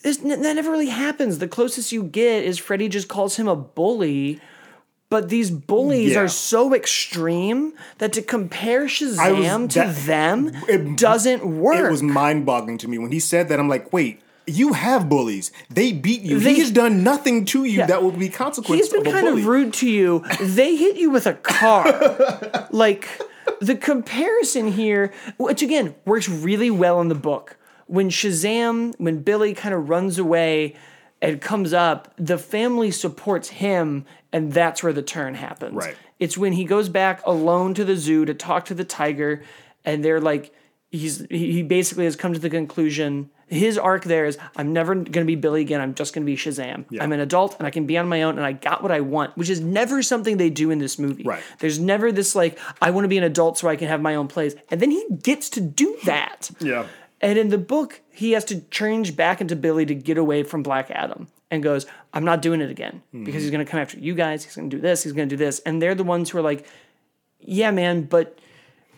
that never really happens. The closest you get is Freddy just calls him a bully. But these bullies Yeah. are so extreme that to compare Shazam to that- them it- doesn't work. It was mind boggling to me when he said that. I'm like, wait, you have bullies. They beat you. They- He's done nothing to you Yeah. that would be consequence He's been of kind bully. of rude to you. They hit you with a car. like the comparison here, which again works really well in the book. When Shazam, when Billy kind of runs away and comes up, the family supports him, and that's where the turn happens. Right. It's when he goes back alone to the zoo to talk to the tiger, and they're like, he's he basically has come to the conclusion. His arc there is, I'm never going to be Billy again. I'm just going to be Shazam. I'm an adult and I can be on my own and I got what I want, which is never something they do in this movie. Right. There's never this like, I want to be an adult so I can have my own place. And then he gets to do that. Yeah. And in the book, he has to change back into Billy to get away from Black Adam and goes, I'm not doing it again because he's mm-hmm. going to come after you guys. He's going to do this. He's going to do this. And they're the ones who are like, yeah, man, but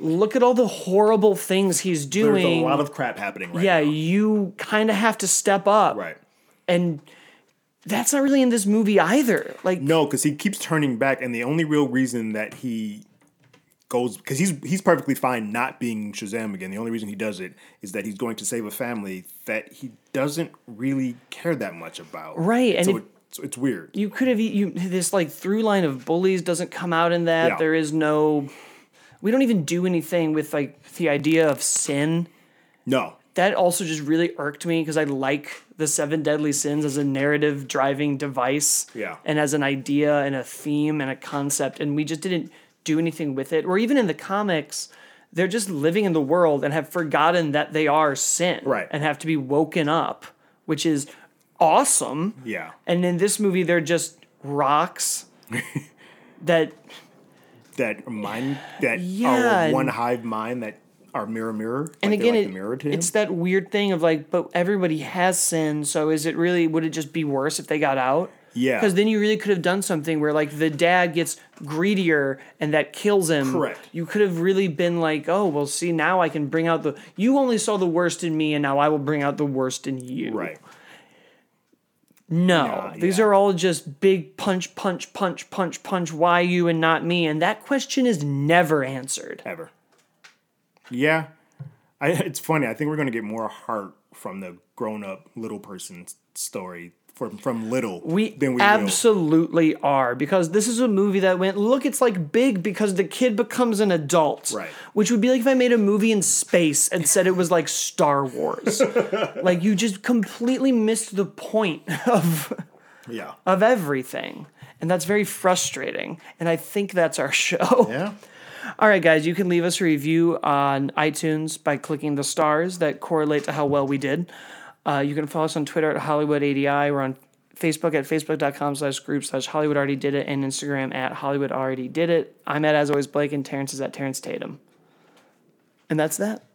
look at all the horrible things he's doing. There's a lot of crap happening right yeah, now. you kind of have to step up. Right. And that's not really in this movie either. Like, No, because he keeps turning back, and the only real reason that he goes because he's he's perfectly fine not being Shazam again. The only reason he does it is that he's going to save a family that he doesn't really care that much about. Right, and so it, so it's weird. you could have you this like through line of bullies doesn't come out in that. Yeah. There is no we don't even do anything with like the idea of sin. No, That also just really irked me because I like the seven deadly sins as a narrative driving device. Yeah. And as an idea and a theme and a concept. And we just didn't do anything with it. Or even in the comics, they're just living in the world and have forgotten that they are sin. Right. And have to be woken up, which is awesome. yeah, And in this movie, they're just rocks that that mind that Yeah, are one hive mind that our mirror mirror. and like again, like it, mirror it's that weird thing of like, but everybody has sin So is it really? Would it just be worse if they got out? Yeah. Because then you really could have done something where like the dad gets greedier and that kills him. Correct. You could have really been like, oh well, see now I can bring out the. You only saw the worst in me, and now I will bring out the worst in you. right. No, Nah, these yeah. are all just big punch, punch, punch, punch, punch. Why you and not me? And that question is never answered. Ever. Yeah. I, it's funny. I think we're going to get more heart from the grown up little person story from, from little We, than we will. absolutely are because this is a movie that went look it's like big because the kid becomes an adult Right. which would be like if i made a movie in space and said it was like star wars like you just completely missed the point of Yeah. of everything and that's very frustrating and i think that's our show Yeah. all right guys you can leave us a review on itunes by clicking the stars that correlate to how well we did uh, you can follow us on twitter at hollywood ADI. we're on facebook at facebook.com slash group slash hollywood already did it and instagram at hollywood already did it. I'm at as always blake and terrence is at terrence tatum. And that's that